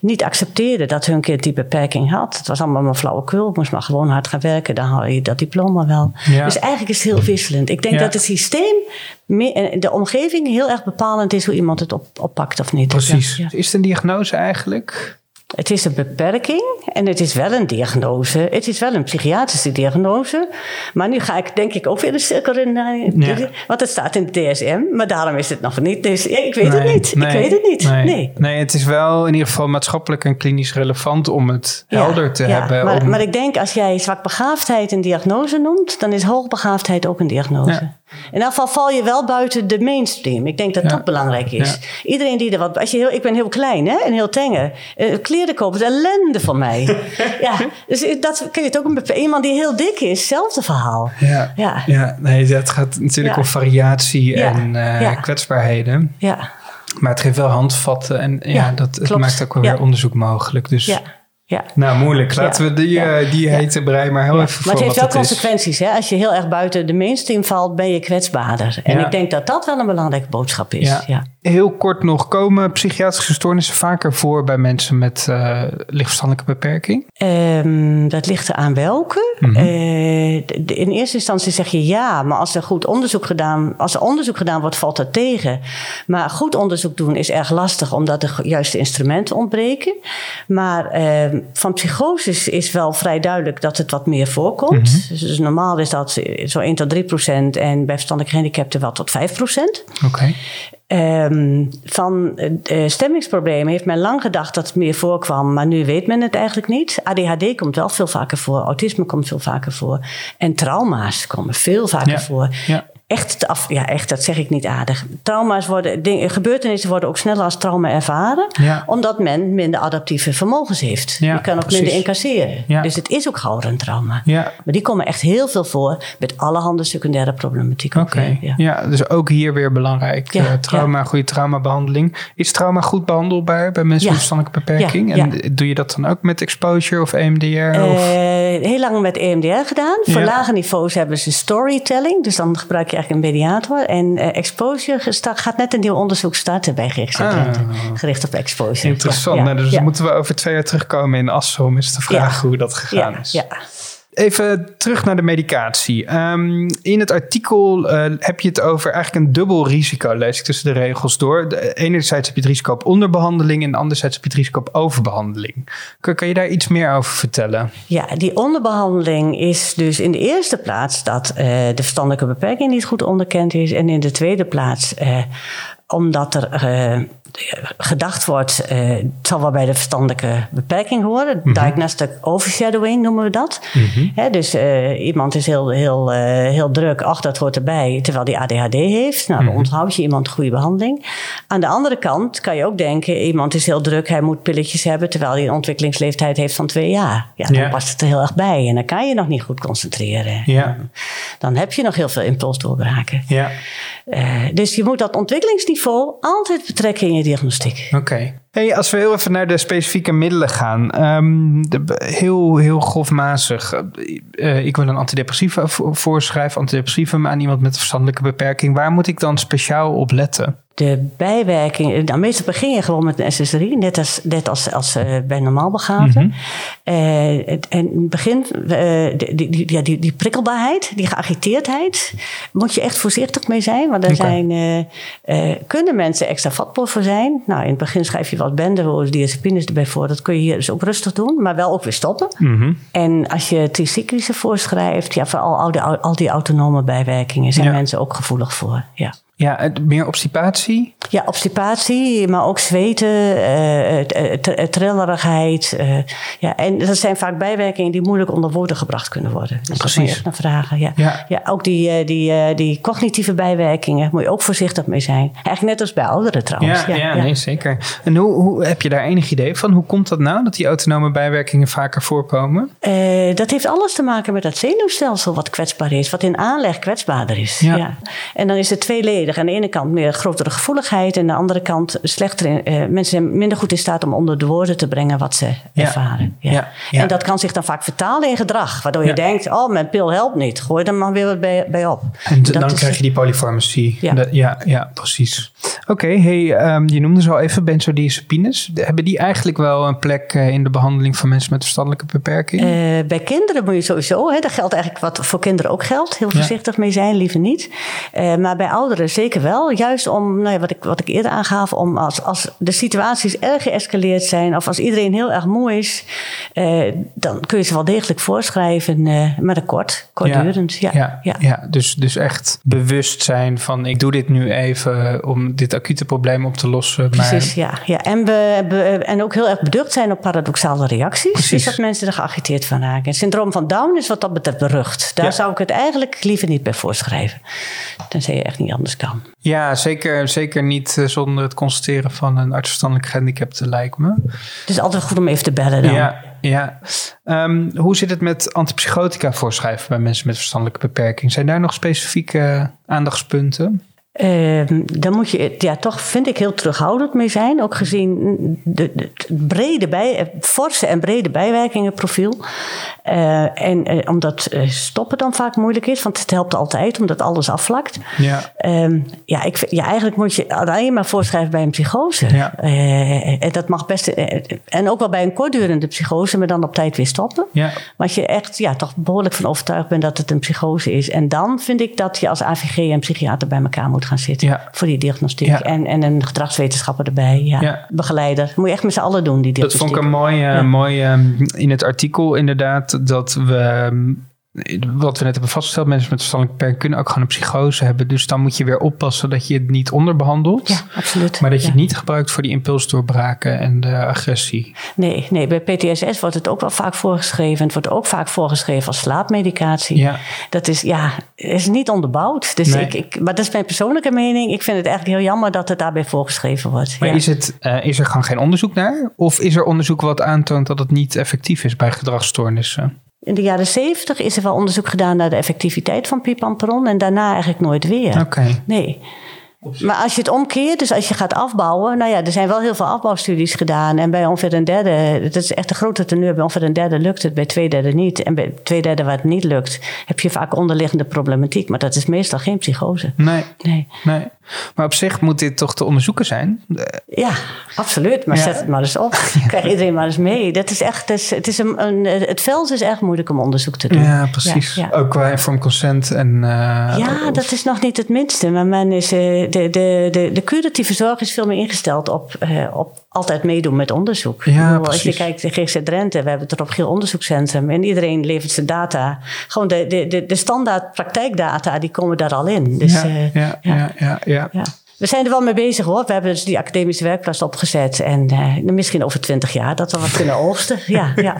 S2: niet accepteerden dat hun kind die beperking had. Het was allemaal maar flauwekul, moest maar gewoon hard gaan werken, dan haal je dat diploma wel. Ja. Dus eigenlijk is het heel wisselend. Ik denk ja. dat het systeem, de omgeving heel erg bepalend is hoe iemand het op, oppakt of niet.
S1: Precies. Ja. Is het een diagnose eigenlijk?
S2: Het is een beperking en het is wel een diagnose. Het is wel een psychiatrische diagnose. Maar nu ga ik denk ik ook weer een cirkel in. Ja. Want het staat in de DSM, maar daarom is het nog niet. Dus ik weet nee, het niet. Nee, ik weet het niet. Nee. nee.
S1: Nee. het is wel in ieder geval maatschappelijk en klinisch relevant om het ja, helder te hebben.
S2: Maar,
S1: om...
S2: maar ik denk als jij zwakbegaafdheid een diagnose noemt, dan is hoogbegaafdheid ook een diagnose. In elk geval val je wel buiten de mainstream. Ik denk dat dat belangrijk is. Iedereen die er wat. Als je heel, ik ben heel klein hè, en heel tenger. Uh, kleren kopen is ellende van mij. ja, dus dat kun je het ook een Iemand die heel dik is, hetzelfde verhaal.
S1: Ja, ja. ja nee, dat gaat natuurlijk om variatie en uh, kwetsbaarheden. Ja. Maar het geeft wel handvatten en ja, dat het maakt ook wel weer onderzoek mogelijk. Dus ja. Ja. Nou, moeilijk. Laten we die, ja. die hete brei maar heel even
S2: Maar het heeft wel consequenties. Hè? Als je heel erg buiten de mainstream valt, ben je kwetsbaarder. En ik denk dat dat wel een belangrijke boodschap is. Ja.
S1: Heel kort nog, komen psychiatrische stoornissen vaker voor bij mensen met uh, lichtverstandelijke beperking?
S2: Um, dat ligt er aan welke. Mm -hmm. uh, in eerste instantie zeg je ja, maar als er goed onderzoek gedaan, als er onderzoek gedaan wordt, valt dat tegen. Maar goed onderzoek doen is erg lastig, omdat de juiste instrumenten ontbreken. Maar uh, van psychoses is wel vrij duidelijk dat het wat meer voorkomt. Mm -hmm. Dus normaal is dat zo 1 tot 3 procent en bij verstandelijke gehandicapten wel tot 5 procent.
S1: Oké. Okay.
S2: Um, van uh, stemmingsproblemen heeft men lang gedacht dat het meer voorkwam, maar nu weet men het eigenlijk niet. ADHD komt wel veel vaker voor, autisme komt veel vaker voor en trauma's komen veel vaker ja. voor. Ja. Echt, af, ja, echt, dat zeg ik niet aardig. Trauma's worden, gebeurtenissen worden ook sneller als trauma ervaren, omdat men minder adaptieve vermogens heeft. je kan ook minder incasseren. Dus het is ook gauw een trauma. Maar die komen echt heel veel voor met allerhande secundaire problematiek.
S1: Oké, ja. dus ook hier weer belangrijk. Uh, trauma, goede traumabehandeling. Is trauma goed behandelbaar bij mensen met verstandelijke beperking? En doe je dat dan ook met exposure of EMDR? Of?
S2: Eh, heel lang met EMDR gedaan. Voor lage niveaus hebben ze storytelling. Dus dan gebruik je eigenlijk een mediator. En uh, exposure gaat net een nieuw onderzoek starten bij GGZ ah. Gericht op exposure.
S1: Interessant. Nou, dus moeten we over twee jaar terugkomen in Assen om eens te vragen hoe dat gegaan is. Ja. Even terug naar de medicatie. Ehm, in het artikel uh, heb je het over eigenlijk een dubbel risico, lees ik tussen de regels door. Enerzijds heb je het risico op onderbehandeling en anderzijds heb je het risico op overbehandeling. Kan, kan je daar iets meer over vertellen?
S2: Ja, die onderbehandeling is dus in de eerste plaats dat uh, de verstandelijke beperking niet goed onderkend is. En in de tweede plaats uh, omdat er gedacht wordt, uh, het zal wel bij de verstandelijke beperking horen. Mm Diagnostic overshadowing noemen we dat. Mhm. dus uh, iemand is heel, heel, heel druk, ach dat hoort erbij, terwijl die ADHD heeft. Nou, dan mhm. onthoud je iemand goede behandeling. Aan de andere kant kan je ook denken, iemand is heel druk, hij moet pilletjes hebben, terwijl hij een ontwikkelingsleeftijd heeft van twee jaar. Ja, dan past het er heel erg bij en dan kan je nog niet goed concentreren. Ja. Dan heb je nog heel veel impulsdoorbraken. Ja. Dus je moet dat ontwikkelingsniveau altijd betrekken in je diagnostiek.
S1: Oké. Hey, als we heel even naar de specifieke middelen gaan. Um, heel, heel grofmazig. Uh, ik wil een antidepressiva voorschrijven, antidepressivum aan iemand met een verstandelijke beperking. Waar moet ik dan speciaal op letten?
S2: De bijwerking. Nou, meestal begin je gewoon met een SSRI, net als, net als, als uh, bij normaal begaafden. Mm uh, en in het begin, uh, die, die, die, die, die prikkelbaarheid, die geagiteerdheid, moet je echt voorzichtig mee zijn. Want er zijn, kunnen mensen extra vatbaar voor zijn. Nou, in het begin schrijf je wat bendero's, diazepines erbij voor. Dat kun je hier dus ook rustig doen, maar wel ook weer stoppen. Mm -hmm. En als je tricyclische voorschrijft, ja, voor al, al, die, al die autonome bijwerkingen zijn mensen ook gevoelig voor. Ja.
S1: Ja, meer obstipatie?
S2: Ja, obstipatie, maar ook zweten, uh, trillerigheid. Uh, ja, en dat zijn vaak bijwerkingen die moeilijk onder woorden gebracht kunnen worden. Dus Precies. naar vragen. Ja. Ja. ja ook die, die, die cognitieve bijwerkingen moet je ook voorzichtig mee zijn. Eigenlijk net als bij ouderen trouwens.
S1: Ja, ja, nee, zeker. En hoe, hoe heb je daar enig idee van? Hoe komt dat nou dat die autonome bijwerkingen vaker voorkomen?
S2: dat heeft alles te maken met dat zenuwstelsel wat kwetsbaar is, wat in aanleg kwetsbaarder is. Ja. En dan is het tweeledig. Aan de ene kant meer grotere gevoeligheid. En aan de andere kant slechter. Uh, mensen zijn minder goed in staat om onder de woorden te brengen wat ze ervaren. Ja. ja. En dat kan zich dan vaak vertalen in gedrag. Waardoor je denkt, oh, mijn pil helpt niet. Gooi er maar weer wat bij, bij op.
S1: En dan krijg je die polypharmacie. Ja, ja, ja, precies. Oké, hey, um, je noemde zo even benzodiazepines. Hebben die eigenlijk wel een plek uh, in de behandeling van mensen met verstandelijke beperking? Uh,
S2: bij kinderen moet je sowieso, hè, dat geldt eigenlijk wat voor kinderen ook geldt. Heel voorzichtig mee zijn, liever niet. maar bij ouderen zeker wel. Juist om, nou ja, wat, ik, wat ik eerder aangaf, om als, als de situaties erg geëscaleerd zijn of als iedereen heel erg moe is, eh, dan kun je ze wel degelijk voorschrijven, uh, maar kort, kortdurend. Ja,
S1: ja, ja, ja. dus, dus echt bewust zijn van ik doe dit nu even om dit acute probleem op te lossen.
S2: Precies, ja. ja. En, we, en ook heel erg beducht zijn op paradoxale reacties. Precies. Dus dat mensen er geagiteerd van raken. Het syndroom van Down is wat dat betreft berucht. Daar zou ik het eigenlijk liever niet bij voorschrijven. Tenzij je echt niet anders kan.
S1: Ja, zeker, zeker niet eh, zonder het constateren van een artsverstandelijk gehandicapte lijkt me.
S2: Het is altijd goed om even te bellen dan.
S1: Ja, ja. Um, hoe zit het met antipsychotica voorschrijven bij mensen met verstandelijke beperking? Zijn daar nog specifieke aandachtspunten?
S2: Uh, dan moet je ja, toch, vind ik, heel terughoudend mee zijn. Ook gezien de, het brede bij, forse en brede bijwerkingenprofiel. Uh, en uh, omdat eh, stoppen dan vaak moeilijk is, want het helpt altijd omdat alles afvlakt. Ja, uh, ja, ik, ja eigenlijk moet je alleen maar voorschrijven bij een psychose. Ja. en dat mag best. en ook wel bij een kortdurende psychose, maar dan op tijd weer stoppen. Ja. Als je echt ja, toch behoorlijk van overtuigd bent dat het een psychose is. En dan vind ik dat je als AVG en psychiater bij elkaar moet gaan zitten ja. voor die diagnostiek. En, en een gedragswetenschapper erbij, ja. begeleider. Moet je echt met z'n allen doen, die
S1: diagnostiek. Dat vond ik een mooi, uh, mooi um, in het artikel inderdaad, dat we... Um, wat we net hebben vastgesteld, mensen met verstandelijke beperking kunnen ook gewoon een psychose hebben. Dus dan moet je weer oppassen dat je het niet onderbehandelt.
S2: Ja, absoluut.
S1: Maar dat je het niet gebruikt voor die impulsdoorbraken en de agressie.
S2: Nee, nee, bij PTSS wordt het ook wel vaak voorgeschreven. Het wordt ook vaak voorgeschreven als slaapmedicatie. Ja. Dat is, ja, is niet onderbouwd. Dus ik, ik, maar dat is mijn persoonlijke mening. Ik vind het eigenlijk heel jammer dat het daarbij voorgeschreven wordt.
S1: Maar is, het, uh, is er gewoon geen onderzoek naar? Of is er onderzoek wat aantoont dat het niet effectief is bij gedragsstoornissen?
S2: In de jaren zeventig is er wel onderzoek gedaan naar de effectiviteit van pipamperon en daarna eigenlijk nooit weer.
S1: Oké.
S2: Nee. Maar als je het omkeert, dus als je gaat afbouwen, nou ja, er zijn wel heel veel afbouwstudies gedaan. En bij ongeveer een derde, dat is echt een grote teneur, bij ongeveer een derde lukt het, bij twee derde niet. En bij twee derde waar het niet lukt, heb je vaak onderliggende problematiek. Maar dat is meestal geen psychose.
S1: Nee. Nee. nee. Maar op zich moet dit toch te onderzoeken zijn?
S2: Ja, absoluut. Maar zet het maar eens op. Krijg iedereen maar eens mee. Dat is echt, het, is, het, is een, een, het veld is echt moeilijk om onderzoek te doen.
S1: Ja, precies. Ook qua informed consent. En, uh,
S2: ja, dat is nog niet het minste. Maar men is, uh, de, de, de, de curatieve zorg is veel meer ingesteld op, uh, op altijd meedoen met onderzoek.
S1: Ja,
S2: als je kijkt, de GGZ Drenthe, we hebben het op Giel Onderzoekscentrum. En iedereen levert zijn data. Gewoon de, de, de, de standaard praktijkdata, die komen daar al in. Dus,
S1: ja, ja, ja, ja, ja. ja.
S2: We zijn er wel mee bezig hoor. We hebben dus die academische werkplaats opgezet. En uh, misschien over twintig jaar dat we wat kunnen oogsten. Ja, ja.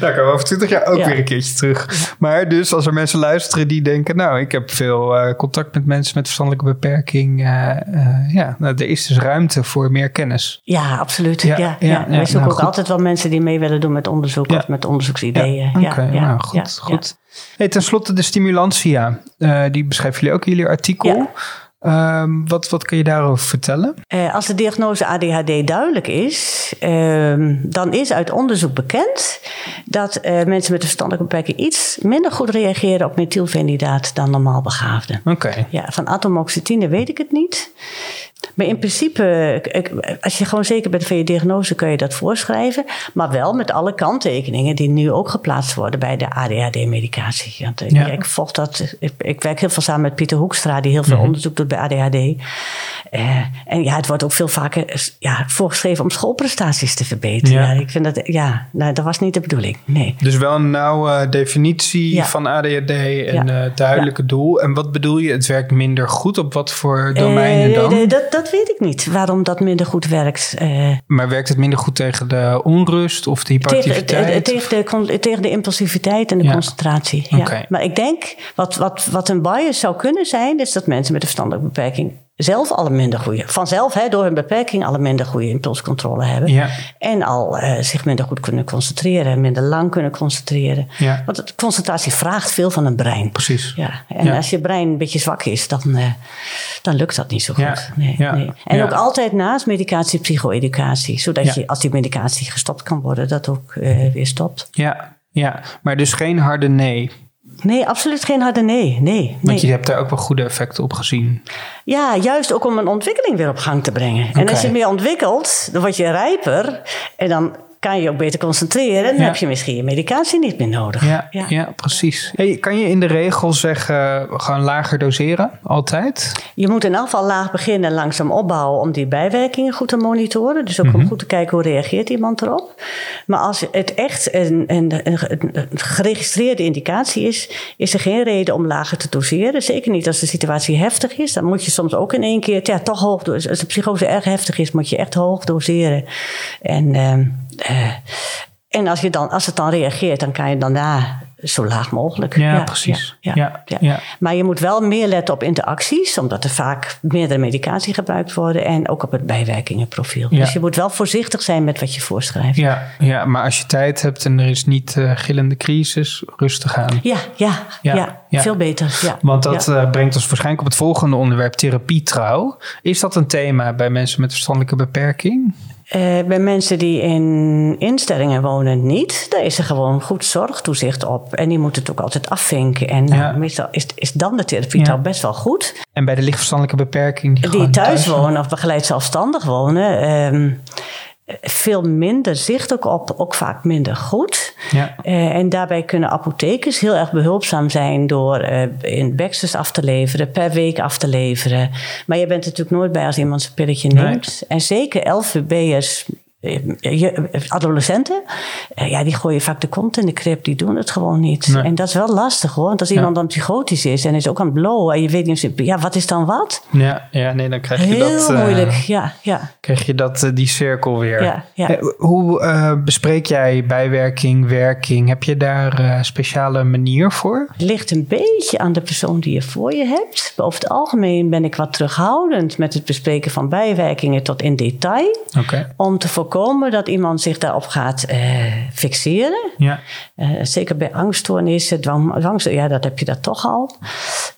S1: Daar komen we over twintig jaar ook weer een keertje terug. Maar dus als er mensen luisteren die denken... nou, ik heb veel uh, contact met mensen met verstandelijke beperking. Uh, ja, nou, er is dus ruimte voor meer kennis.
S2: Ja, absoluut. Ja, ja, ja, Wij zoeken nou, ook altijd wel mensen die mee willen doen met onderzoek... of met onderzoeksideeën.
S1: Okay, nou goed, goed. Hey, ten slotte de stimulantia. die beschrijven jullie ook in jullie artikel... Um, wat, wat kun je daarover vertellen?
S2: Uh, als de diagnose ADHD duidelijk is, uh, dan is uit onderzoek bekend dat uh, mensen met een verstandelijke beperking iets minder goed reageren op methylfenidaat dan normaal begaafden.
S1: Oké.
S2: Ja, van atomoxetine weet ik het niet. Maar in principe, als je gewoon zeker bent van je diagnose, kun je dat voorschrijven. Maar wel met alle kanttekeningen die nu ook geplaatst worden bij de ADHD-medicatie. Ja. Ik, volg dat, ik, werk heel veel samen met Pieter Hoekstra, die heel veel mhm. onderzoek doet bij ADHD. Uh, en ja, het wordt ook veel vaker ja, voorgeschreven om schoolprestaties te verbeteren. Ja. ik vind dat, ja, nou, dat was niet de bedoeling. Nee.
S1: Dus wel een nauwe definitie van ADHD en uh, duidelijke doel. En wat bedoel je, het werkt minder goed op wat voor domeinen dan?
S2: Uh, dat, dat weet ik niet, waarom dat minder goed werkt.
S1: maar werkt het minder goed tegen de onrust of de hyperactiviteit?
S2: Tegen, tegen, de, tegen de impulsiviteit en de concentratie. Ja. Maar ik denk, wat, wat, wat een bias zou kunnen zijn, is dat mensen met een verstandelijke beperking zelf al minder goede, vanzelf hè, door hun beperking al minder goede impulscontrole hebben.
S1: Ja.
S2: En al uh, zich minder goed kunnen concentreren, minder lang kunnen concentreren.
S1: Ja.
S2: Want concentratie vraagt veel van een brein.
S1: Precies.
S2: Ja. En als je brein een beetje zwak is, dan, uh, dan lukt dat niet zo goed. Nee, nee. En ook altijd naast medicatie psycho-educatie, zodat je als die medicatie gestopt kan worden, dat ook uh, weer stopt.
S1: Ja, ja, maar dus geen harde nee.
S2: Nee, absoluut geen harde nee. nee,
S1: Want je hebt daar ook wel goede effecten op gezien.
S2: Ja, juist ook om een ontwikkeling weer op gang te brengen. En als je meer ontwikkelt, dan word je rijper. En dan kan je ook beter concentreren. Dan heb je misschien je medicatie niet meer nodig.
S1: Ja, ja. precies. Hey, kan je in de regel zeggen, gewoon lager doseren, altijd?
S2: Je moet in elk geval laag beginnen, langzaam opbouwen... om die bijwerkingen goed te monitoren. Dus ook om mhm. goed te kijken hoe reageert iemand erop. Maar als het echt een, een, een, een, geregistreerde indicatie is... is er geen reden om lager te doseren. Zeker niet als de situatie heftig is. Dan moet je soms ook in één keer ja, toch hoog doseren. Als de psychose erg heftig is, moet je echt hoog doseren. En... Uh, uh, en als, je dan, als het dan reageert, dan kan je daarna zo laag mogelijk.
S1: Ja, precies. Ja, ja, ja,
S2: Maar je moet wel meer letten op interacties, omdat er vaak meerdere medicatie gebruikt worden en ook op het bijwerkingenprofiel. Dus je moet wel voorzichtig zijn met wat je voorschrijft.
S1: Ja, ja maar als je tijd hebt en er is niet uh, gillende crisis, rustig aan.
S2: Ja, ja, ja, veel beter. Ja.
S1: Want dat uh, brengt ons waarschijnlijk op het volgende onderwerp, therapietrouw. Is dat een thema bij mensen met verstandelijke beperking?
S2: Uh, bij mensen die in instellingen wonen niet. Daar is er gewoon goed zorgtoezicht op. En die moeten het ook altijd afvinken. En nou, meestal is, is dan de therapie ja. best wel goed.
S1: En bij de lichtverstandelijke beperking?
S2: Die, die thuis, wonen of begeleid zelfstandig wonen... Um, veel minder zicht ook op, ook vaak minder goed.
S1: Ja.
S2: Uh, en daarbij kunnen apothekers heel erg behulpzaam zijn door uh, in Baxters af te leveren, per week af te leveren. Maar je bent er natuurlijk nooit bij als iemand zijn pilletje neemt. En zeker LVB'ers adolescenten, ja, die gooien vaak de kont in de krip. Die doen het gewoon niet. En dat is wel lastig hoor. Want als iemand dan psychotisch is en is ook aan het blowen en je weet niet, ja, wat is dan wat?
S1: Ja, ja nee, dan krijg je
S2: Heel
S1: dat.
S2: Heel moeilijk, ja, ja.
S1: Krijg je dat, die cirkel weer. Ja, ja. hoe bespreek jij bijwerking, werking? Heb je daar een speciale manier voor?
S2: Het ligt een beetje aan de persoon die je voor je hebt. Over het algemeen ben ik wat terughoudend met het bespreken van bijwerkingen tot in detail.
S1: Okay.
S2: Om te voorkomen dat iemand zich daarop gaat uh, fixeren.
S1: Ja.
S2: Uh, zeker bij angststoornissen, dwang, ja, dat heb je dat toch al.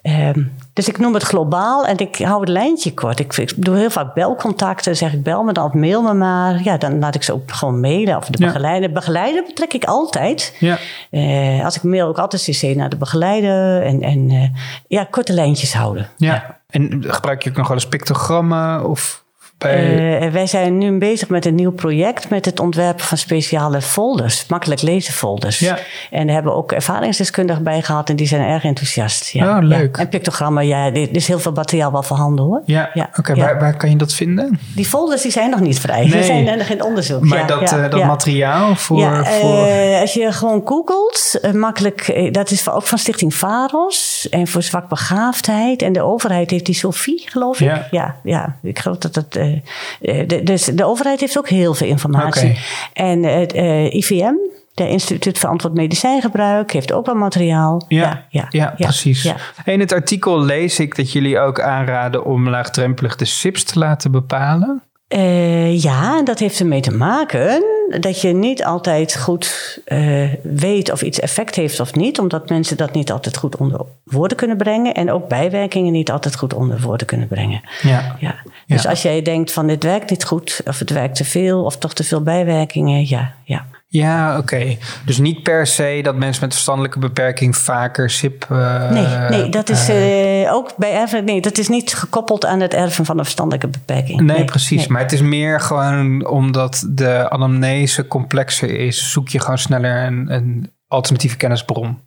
S2: Uh, dus ik noem het globaal en ik hou het lijntje kort. Ik, ik doe heel vaak belcontacten. Zeg ik bel me dan of mail me maar. Ja, dan laat ik ze ook gewoon mailen. Of de begeleider. Begeleider betrek ik altijd.
S1: Ja.
S2: Uh, als ik mail ook altijd cc naar de begeleider. En, en uh, ja, korte lijntjes houden.
S1: Ja. ja. En gebruik je ook nog wel eens pictogrammen of...
S2: Uh, wij zijn nu bezig met een nieuw project met het ontwerpen van speciale folders, makkelijk lezen folders.
S1: Ja.
S2: En daar hebben we ook ervaringsdeskundigen bij gehad en die zijn erg enthousiast. Ja.
S1: Oh, leuk.
S2: En pictogrammen, ja, er is heel veel materiaal wel voorhanden hoor.
S1: Ja,
S2: ja.
S1: oké. Waar, waar kan je dat vinden?
S2: Die folders die zijn nog niet vrij. Nee. Die zijn nog in onderzoek.
S1: Maar dat, uh, dat materiaal voor... Ja, voor...
S2: Uh, als je gewoon googelt, makkelijk, dat is ook van Stichting VAROS en voor zwakbegaafdheid. En de overheid heeft die Sophie, geloof ik.
S1: Ja,
S2: ja, ja ik geloof dat dat eh, de, dus de overheid heeft ook heel veel informatie.
S1: Okay.
S2: En het uh, IVM, de Instituut voor Antwoord Medicijngebruik heeft ook wel materiaal.
S1: Ja, ja, ja, ja precies. Ja. In het artikel lees ik dat jullie ook aanraden om laagdrempelig de SIPS te laten bepalen.
S2: Uh, ja, en dat heeft ermee te maken dat je niet altijd goed uh, weet of iets effect heeft of niet, omdat mensen dat niet altijd goed onder woorden kunnen brengen en ook bijwerkingen niet altijd goed onder woorden kunnen brengen.
S1: Ja.
S2: Ja. Dus als jij denkt van dit werkt niet goed, of het werkt te veel, of toch te veel bijwerkingen, ja, ja.
S1: Ja, oké. Dus niet per se dat mensen met verstandelijke beperking vaker SIP. Uh,
S2: nee, nee, dat is uh, ook bij erven. Nee, dat is niet gekoppeld aan het erven van een verstandelijke beperking.
S1: Nee, nee precies. Nee. Maar het is meer gewoon omdat de anamnese complexer is, zoek je gewoon sneller een, een alternatieve kennisbron.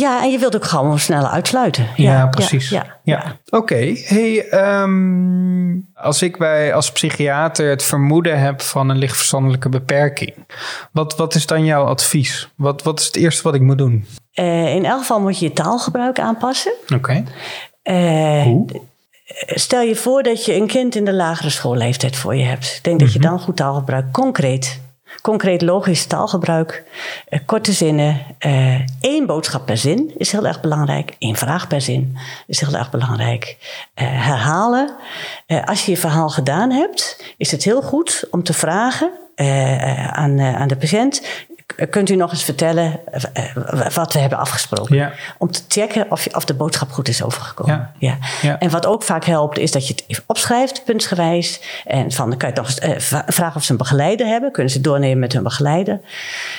S2: Ja, en je wilt ook gewoon sneller uitsluiten.
S1: Ja, ja precies. Ja, ja, ja. Oké. Okay. Hey, um, als ik bij als psychiater het vermoeden heb van een lichtverstandelijke beperking, wat, wat is dan jouw advies? Wat, wat is het eerste wat ik moet doen?
S2: Uh, in elk geval moet je je taalgebruik aanpassen.
S1: Oké. Okay.
S2: Uh,
S1: Hoe?
S2: Stel je voor dat je een kind in de lagere schoolleeftijd voor je hebt. Ik denk mm -hmm. dat je dan goed taalgebruik concreet concreet logisch taalgebruik, uh, korte zinnen, uh, één boodschap per zin is heel erg belangrijk, één vraag per zin is heel erg belangrijk. Uh, herhalen. als je je verhaal gedaan hebt, is het heel goed om te vragen aan, aan de patiënt. Kunt u nog eens vertellen wat we hebben afgesproken?
S1: Ja.
S2: Om te checken of, je, of de boodschap goed is overgekomen.
S1: Ja.
S2: En wat ook vaak helpt, is dat je het even opschrijft, puntsgewijs. En van, dan kan je nog eens uh, vragen of ze een begeleider hebben. Kunnen ze doornemen met hun begeleider.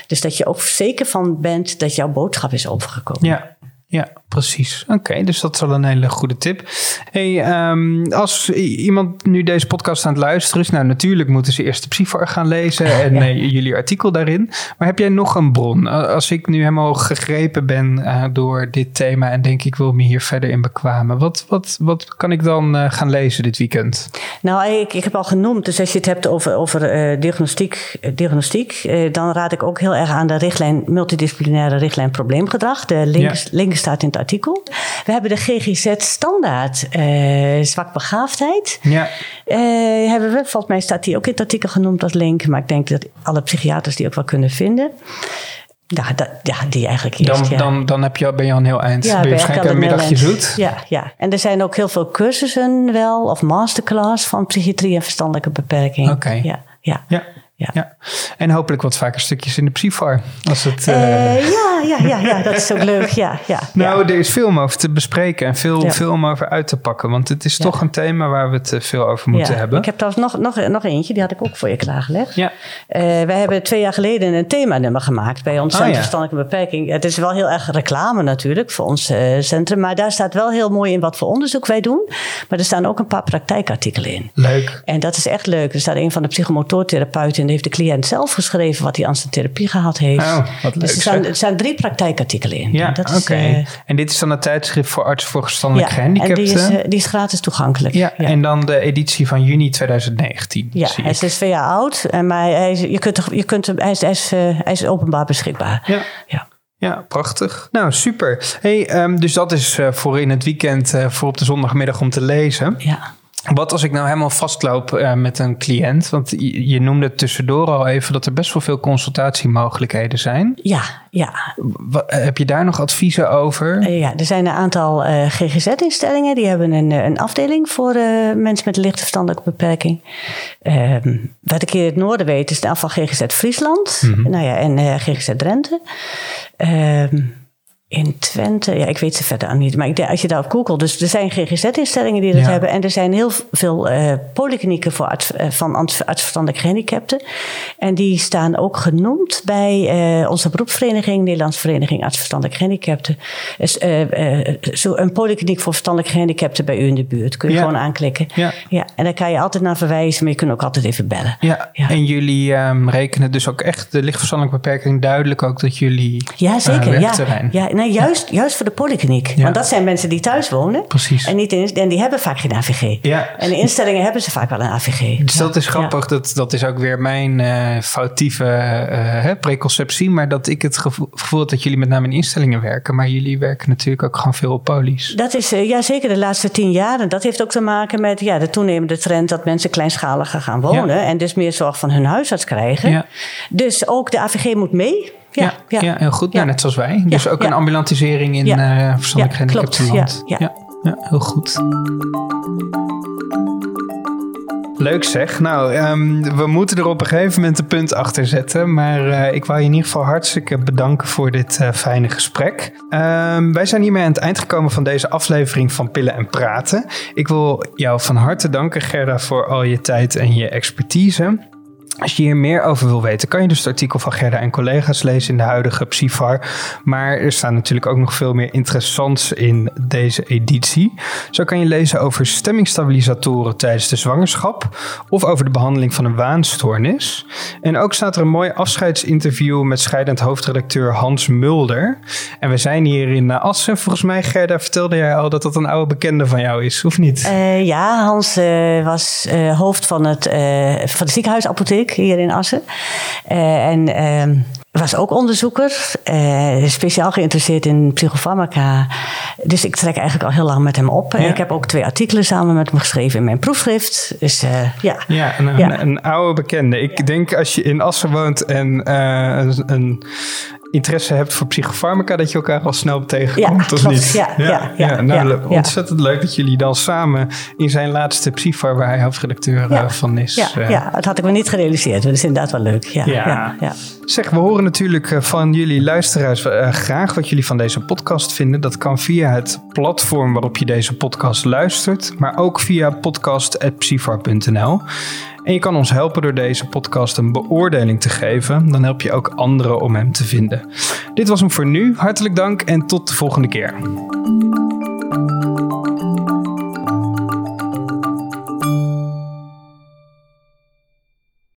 S2: Dus dat je ook zeker van bent dat jouw boodschap is overgekomen.
S1: Ja, ja, precies. Oké, okay, dus dat is wel een hele goede tip. Hey, um, als iemand nu deze podcast aan het luisteren is, nou natuurlijk moeten ze eerst de Psyfor gaan lezen en ja. uh, jullie artikel daarin. Maar heb jij nog een bron? Als ik nu helemaal gegrepen ben uh, door dit thema en denk ik wil me hier verder in bekwamen, wat, wat, wat kan ik dan uh, gaan lezen dit weekend?
S2: Nou, ik, ik heb al genoemd, dus als je het hebt over, over diagnostiek, diagnostiek dan raad ik ook heel erg aan de richtlijn, multidisciplinaire richtlijn probleemgedrag. De linker, ja. linker staat in het artikel. We hebben de GGZ standaard uh, zwakbegaafdheid.
S1: Ja.
S2: Uh, hebben we, volgens mij staat die ook in het artikel genoemd als link. Maar ik denk dat alle psychiaters die ook wel kunnen vinden. Ja, dat, ja die eigenlijk
S1: dan,
S2: ja.
S1: dan, dan heb je, ben je al een heel eind. Ja, ben je waarschijnlijk een middagje zoet.
S2: Ja, ja, en er zijn ook heel veel cursussen wel. Of masterclass van psychiatrie en verstandelijke beperking.
S1: Oké.
S2: Ja, ja.
S1: ja. Ja. ja. En hopelijk wat vaker stukjes in de Psyfar. Als het, uh...
S2: Uh, ja, ja, ja, ja, dat is ook leuk. Ja, ja,
S1: nou,
S2: ja.
S1: er is veel om over te bespreken en veel, veel om over uit te pakken. Want het is toch een thema waar we het veel over moeten hebben.
S2: Ik heb trouwens nog, nog, nog eentje, die had ik ook voor je klaargelegd.
S1: Ja.
S2: Uh, wij hebben twee jaar geleden een themanummer gemaakt bij ons Centrum oh, Verstandelijke Beperking. Het is wel heel erg reclame natuurlijk voor ons centrum. Maar daar staat wel heel mooi in wat voor onderzoek wij doen. Maar er staan ook een paar praktijkartikelen in.
S1: Leuk.
S2: En dat is echt leuk. Er staat een van de psychomotortherapeuten en heeft de cliënt zelf geschreven wat hij aan zijn therapie gehad heeft.
S1: Oh, wat leuk.
S2: Dus er zijn, er zijn drie praktijkartikelen in.
S1: Ja, oké. Uh, en dit is dan een tijdschrift voor artsen voor verstandelijk ja, gehandicapten?
S2: En die is, die is gratis toegankelijk.
S1: Ja, ja, en dan de editie van juni 2019.
S2: Ja, hij is dus twee jaar oud, maar hij is, je kunt, je kunt, hij, is, hij, is, hij is openbaar beschikbaar.
S1: Ja. ja. Ja, prachtig. Nou, super. Hey, um, dus dat is uh, voor in het weekend, uh, voor op de zondagmiddag om te lezen.
S2: Ja.
S1: Wat als ik nou helemaal vastloop uh, met een cliënt? Want je, je noemde tussendoor al even dat er best wel veel consultatiemogelijkheden zijn.
S2: Ja, ja.
S1: Wat, heb je daar nog adviezen over?
S2: Uh, ja, er zijn een aantal uh, GGZ-instellingen. Die hebben een, een afdeling voor mensen met een lichte verstandelijke beperking. Ehm, wat ik in het noorden weet is de afval GGZ Friesland. Mm -hmm. Nou ja, en GGZ Drenthe. Ehm, in Twente, ja, ik weet ze verder aan niet. Maar ik, als je daar op Google, dus er zijn GGZ-instellingen die dat ja. hebben. En er zijn heel veel uh, polyklinieken voor arts, uh, van artsverstandelijk gehandicapten. En die staan ook genoemd bij uh, onze beroepsvereniging, Nederlandse Vereniging Artsverstandelijk Gehandicapten. Dus, zo een polykliniek voor verstandelijk gehandicapten bij u in de buurt. Kun je ja. gewoon aanklikken.
S1: Ja.
S2: ja. En daar kan je altijd naar verwijzen, maar je kunt ook altijd even bellen.
S1: Ja, ja. en jullie um, rekenen dus ook echt de lichtverstandelijke beperking duidelijk ook dat jullie
S2: ja, zeker. ja, ja, nee, juist, juist voor de polykliniek. Ja. Want dat zijn mensen die thuis wonen.
S1: Precies.
S2: En, niet in, en die hebben vaak geen AVG.
S1: Ja.
S2: En de instellingen hebben ze vaak wel een AVG.
S1: Dus dat is grappig. Dat, dat is ook weer mijn uh, foutieve uh, preconceptie. Maar dat ik het gevoel, gevoel heb dat jullie met name in instellingen werken. Maar jullie werken natuurlijk ook gewoon veel op polies.
S2: Dat is uh, ja, zeker de laatste tien jaar. En dat heeft ook te maken met ja, de toenemende trend dat mensen kleinschaliger gaan wonen. En dus meer zorg van hun huisarts krijgen.
S1: Ja.
S2: Dus ook de AVG moet mee.
S1: Ja, ja, ja. heel goed. Nou, net zoals wij. Dus ook een ambulantisering in ja. uh, verstandelijk gehandicapte land.
S2: Ja, ja.
S1: Ja. heel goed. Leuk zeg. Nou, um, we moeten er op een gegeven moment een punt achter zetten. Maar uh, ik wil je in ieder geval hartstikke bedanken voor dit uh, fijne gesprek. Um, wij zijn hiermee aan het eind gekomen van deze aflevering van Pillen en Praten. Ik wil jou van harte danken, Gerda, voor al je tijd en je expertise. Als je hier meer over wil weten, kan je dus het artikel van Gerda en collega's lezen in de huidige Psyfar. Maar er staan natuurlijk ook nog veel meer interessants in deze editie. Zo kan je lezen over stemmingstabilisatoren tijdens de zwangerschap of over de behandeling van een waanstoornis. En ook staat er een mooi afscheidsinterview met scheidend hoofdredacteur Hans Mulder. En we zijn hier in Assen. Volgens mij, Gerda, vertelde jij al dat dat een oude bekende van jou is, of niet?
S2: Uh, ja, Hans uh, was uh, hoofd van, het, van de ziekenhuisapotheek hier in Assen. Uh, en uh, was ook onderzoeker, uh, speciaal geïnteresseerd in psychofarmaca. Dus ik trek eigenlijk al heel lang met hem op. Ja. Ik heb ook twee artikelen samen met hem geschreven in mijn proefschrift. Dus uh, ja.
S1: Ja, een, ja. Een, een, oude bekende. Ik denk als je in Assen woont en uh, een, een interesse hebt voor psychofarmaca, dat je elkaar al snel tegenkomt,
S2: ja,
S1: of niet?
S2: Ja, ja, ja, ja
S1: nou, ontzettend leuk dat jullie dan samen in zijn laatste Psyfar, waar hij hoofdredacteur uh, van is.
S2: Ja, uh, ja, dat had ik me niet gerealiseerd. Dat is inderdaad wel leuk. Ja, ja. Ja,
S1: Zeg, we horen natuurlijk van jullie luisteraars uh, graag wat jullie van deze podcast vinden. Dat kan via het platform waarop je deze podcast luistert, maar ook via podcast.psyfar.nl. En je kan ons helpen door deze podcast een beoordeling te geven. Dan help je ook anderen om hem te vinden. Dit was hem voor nu. Hartelijk dank en tot de volgende keer.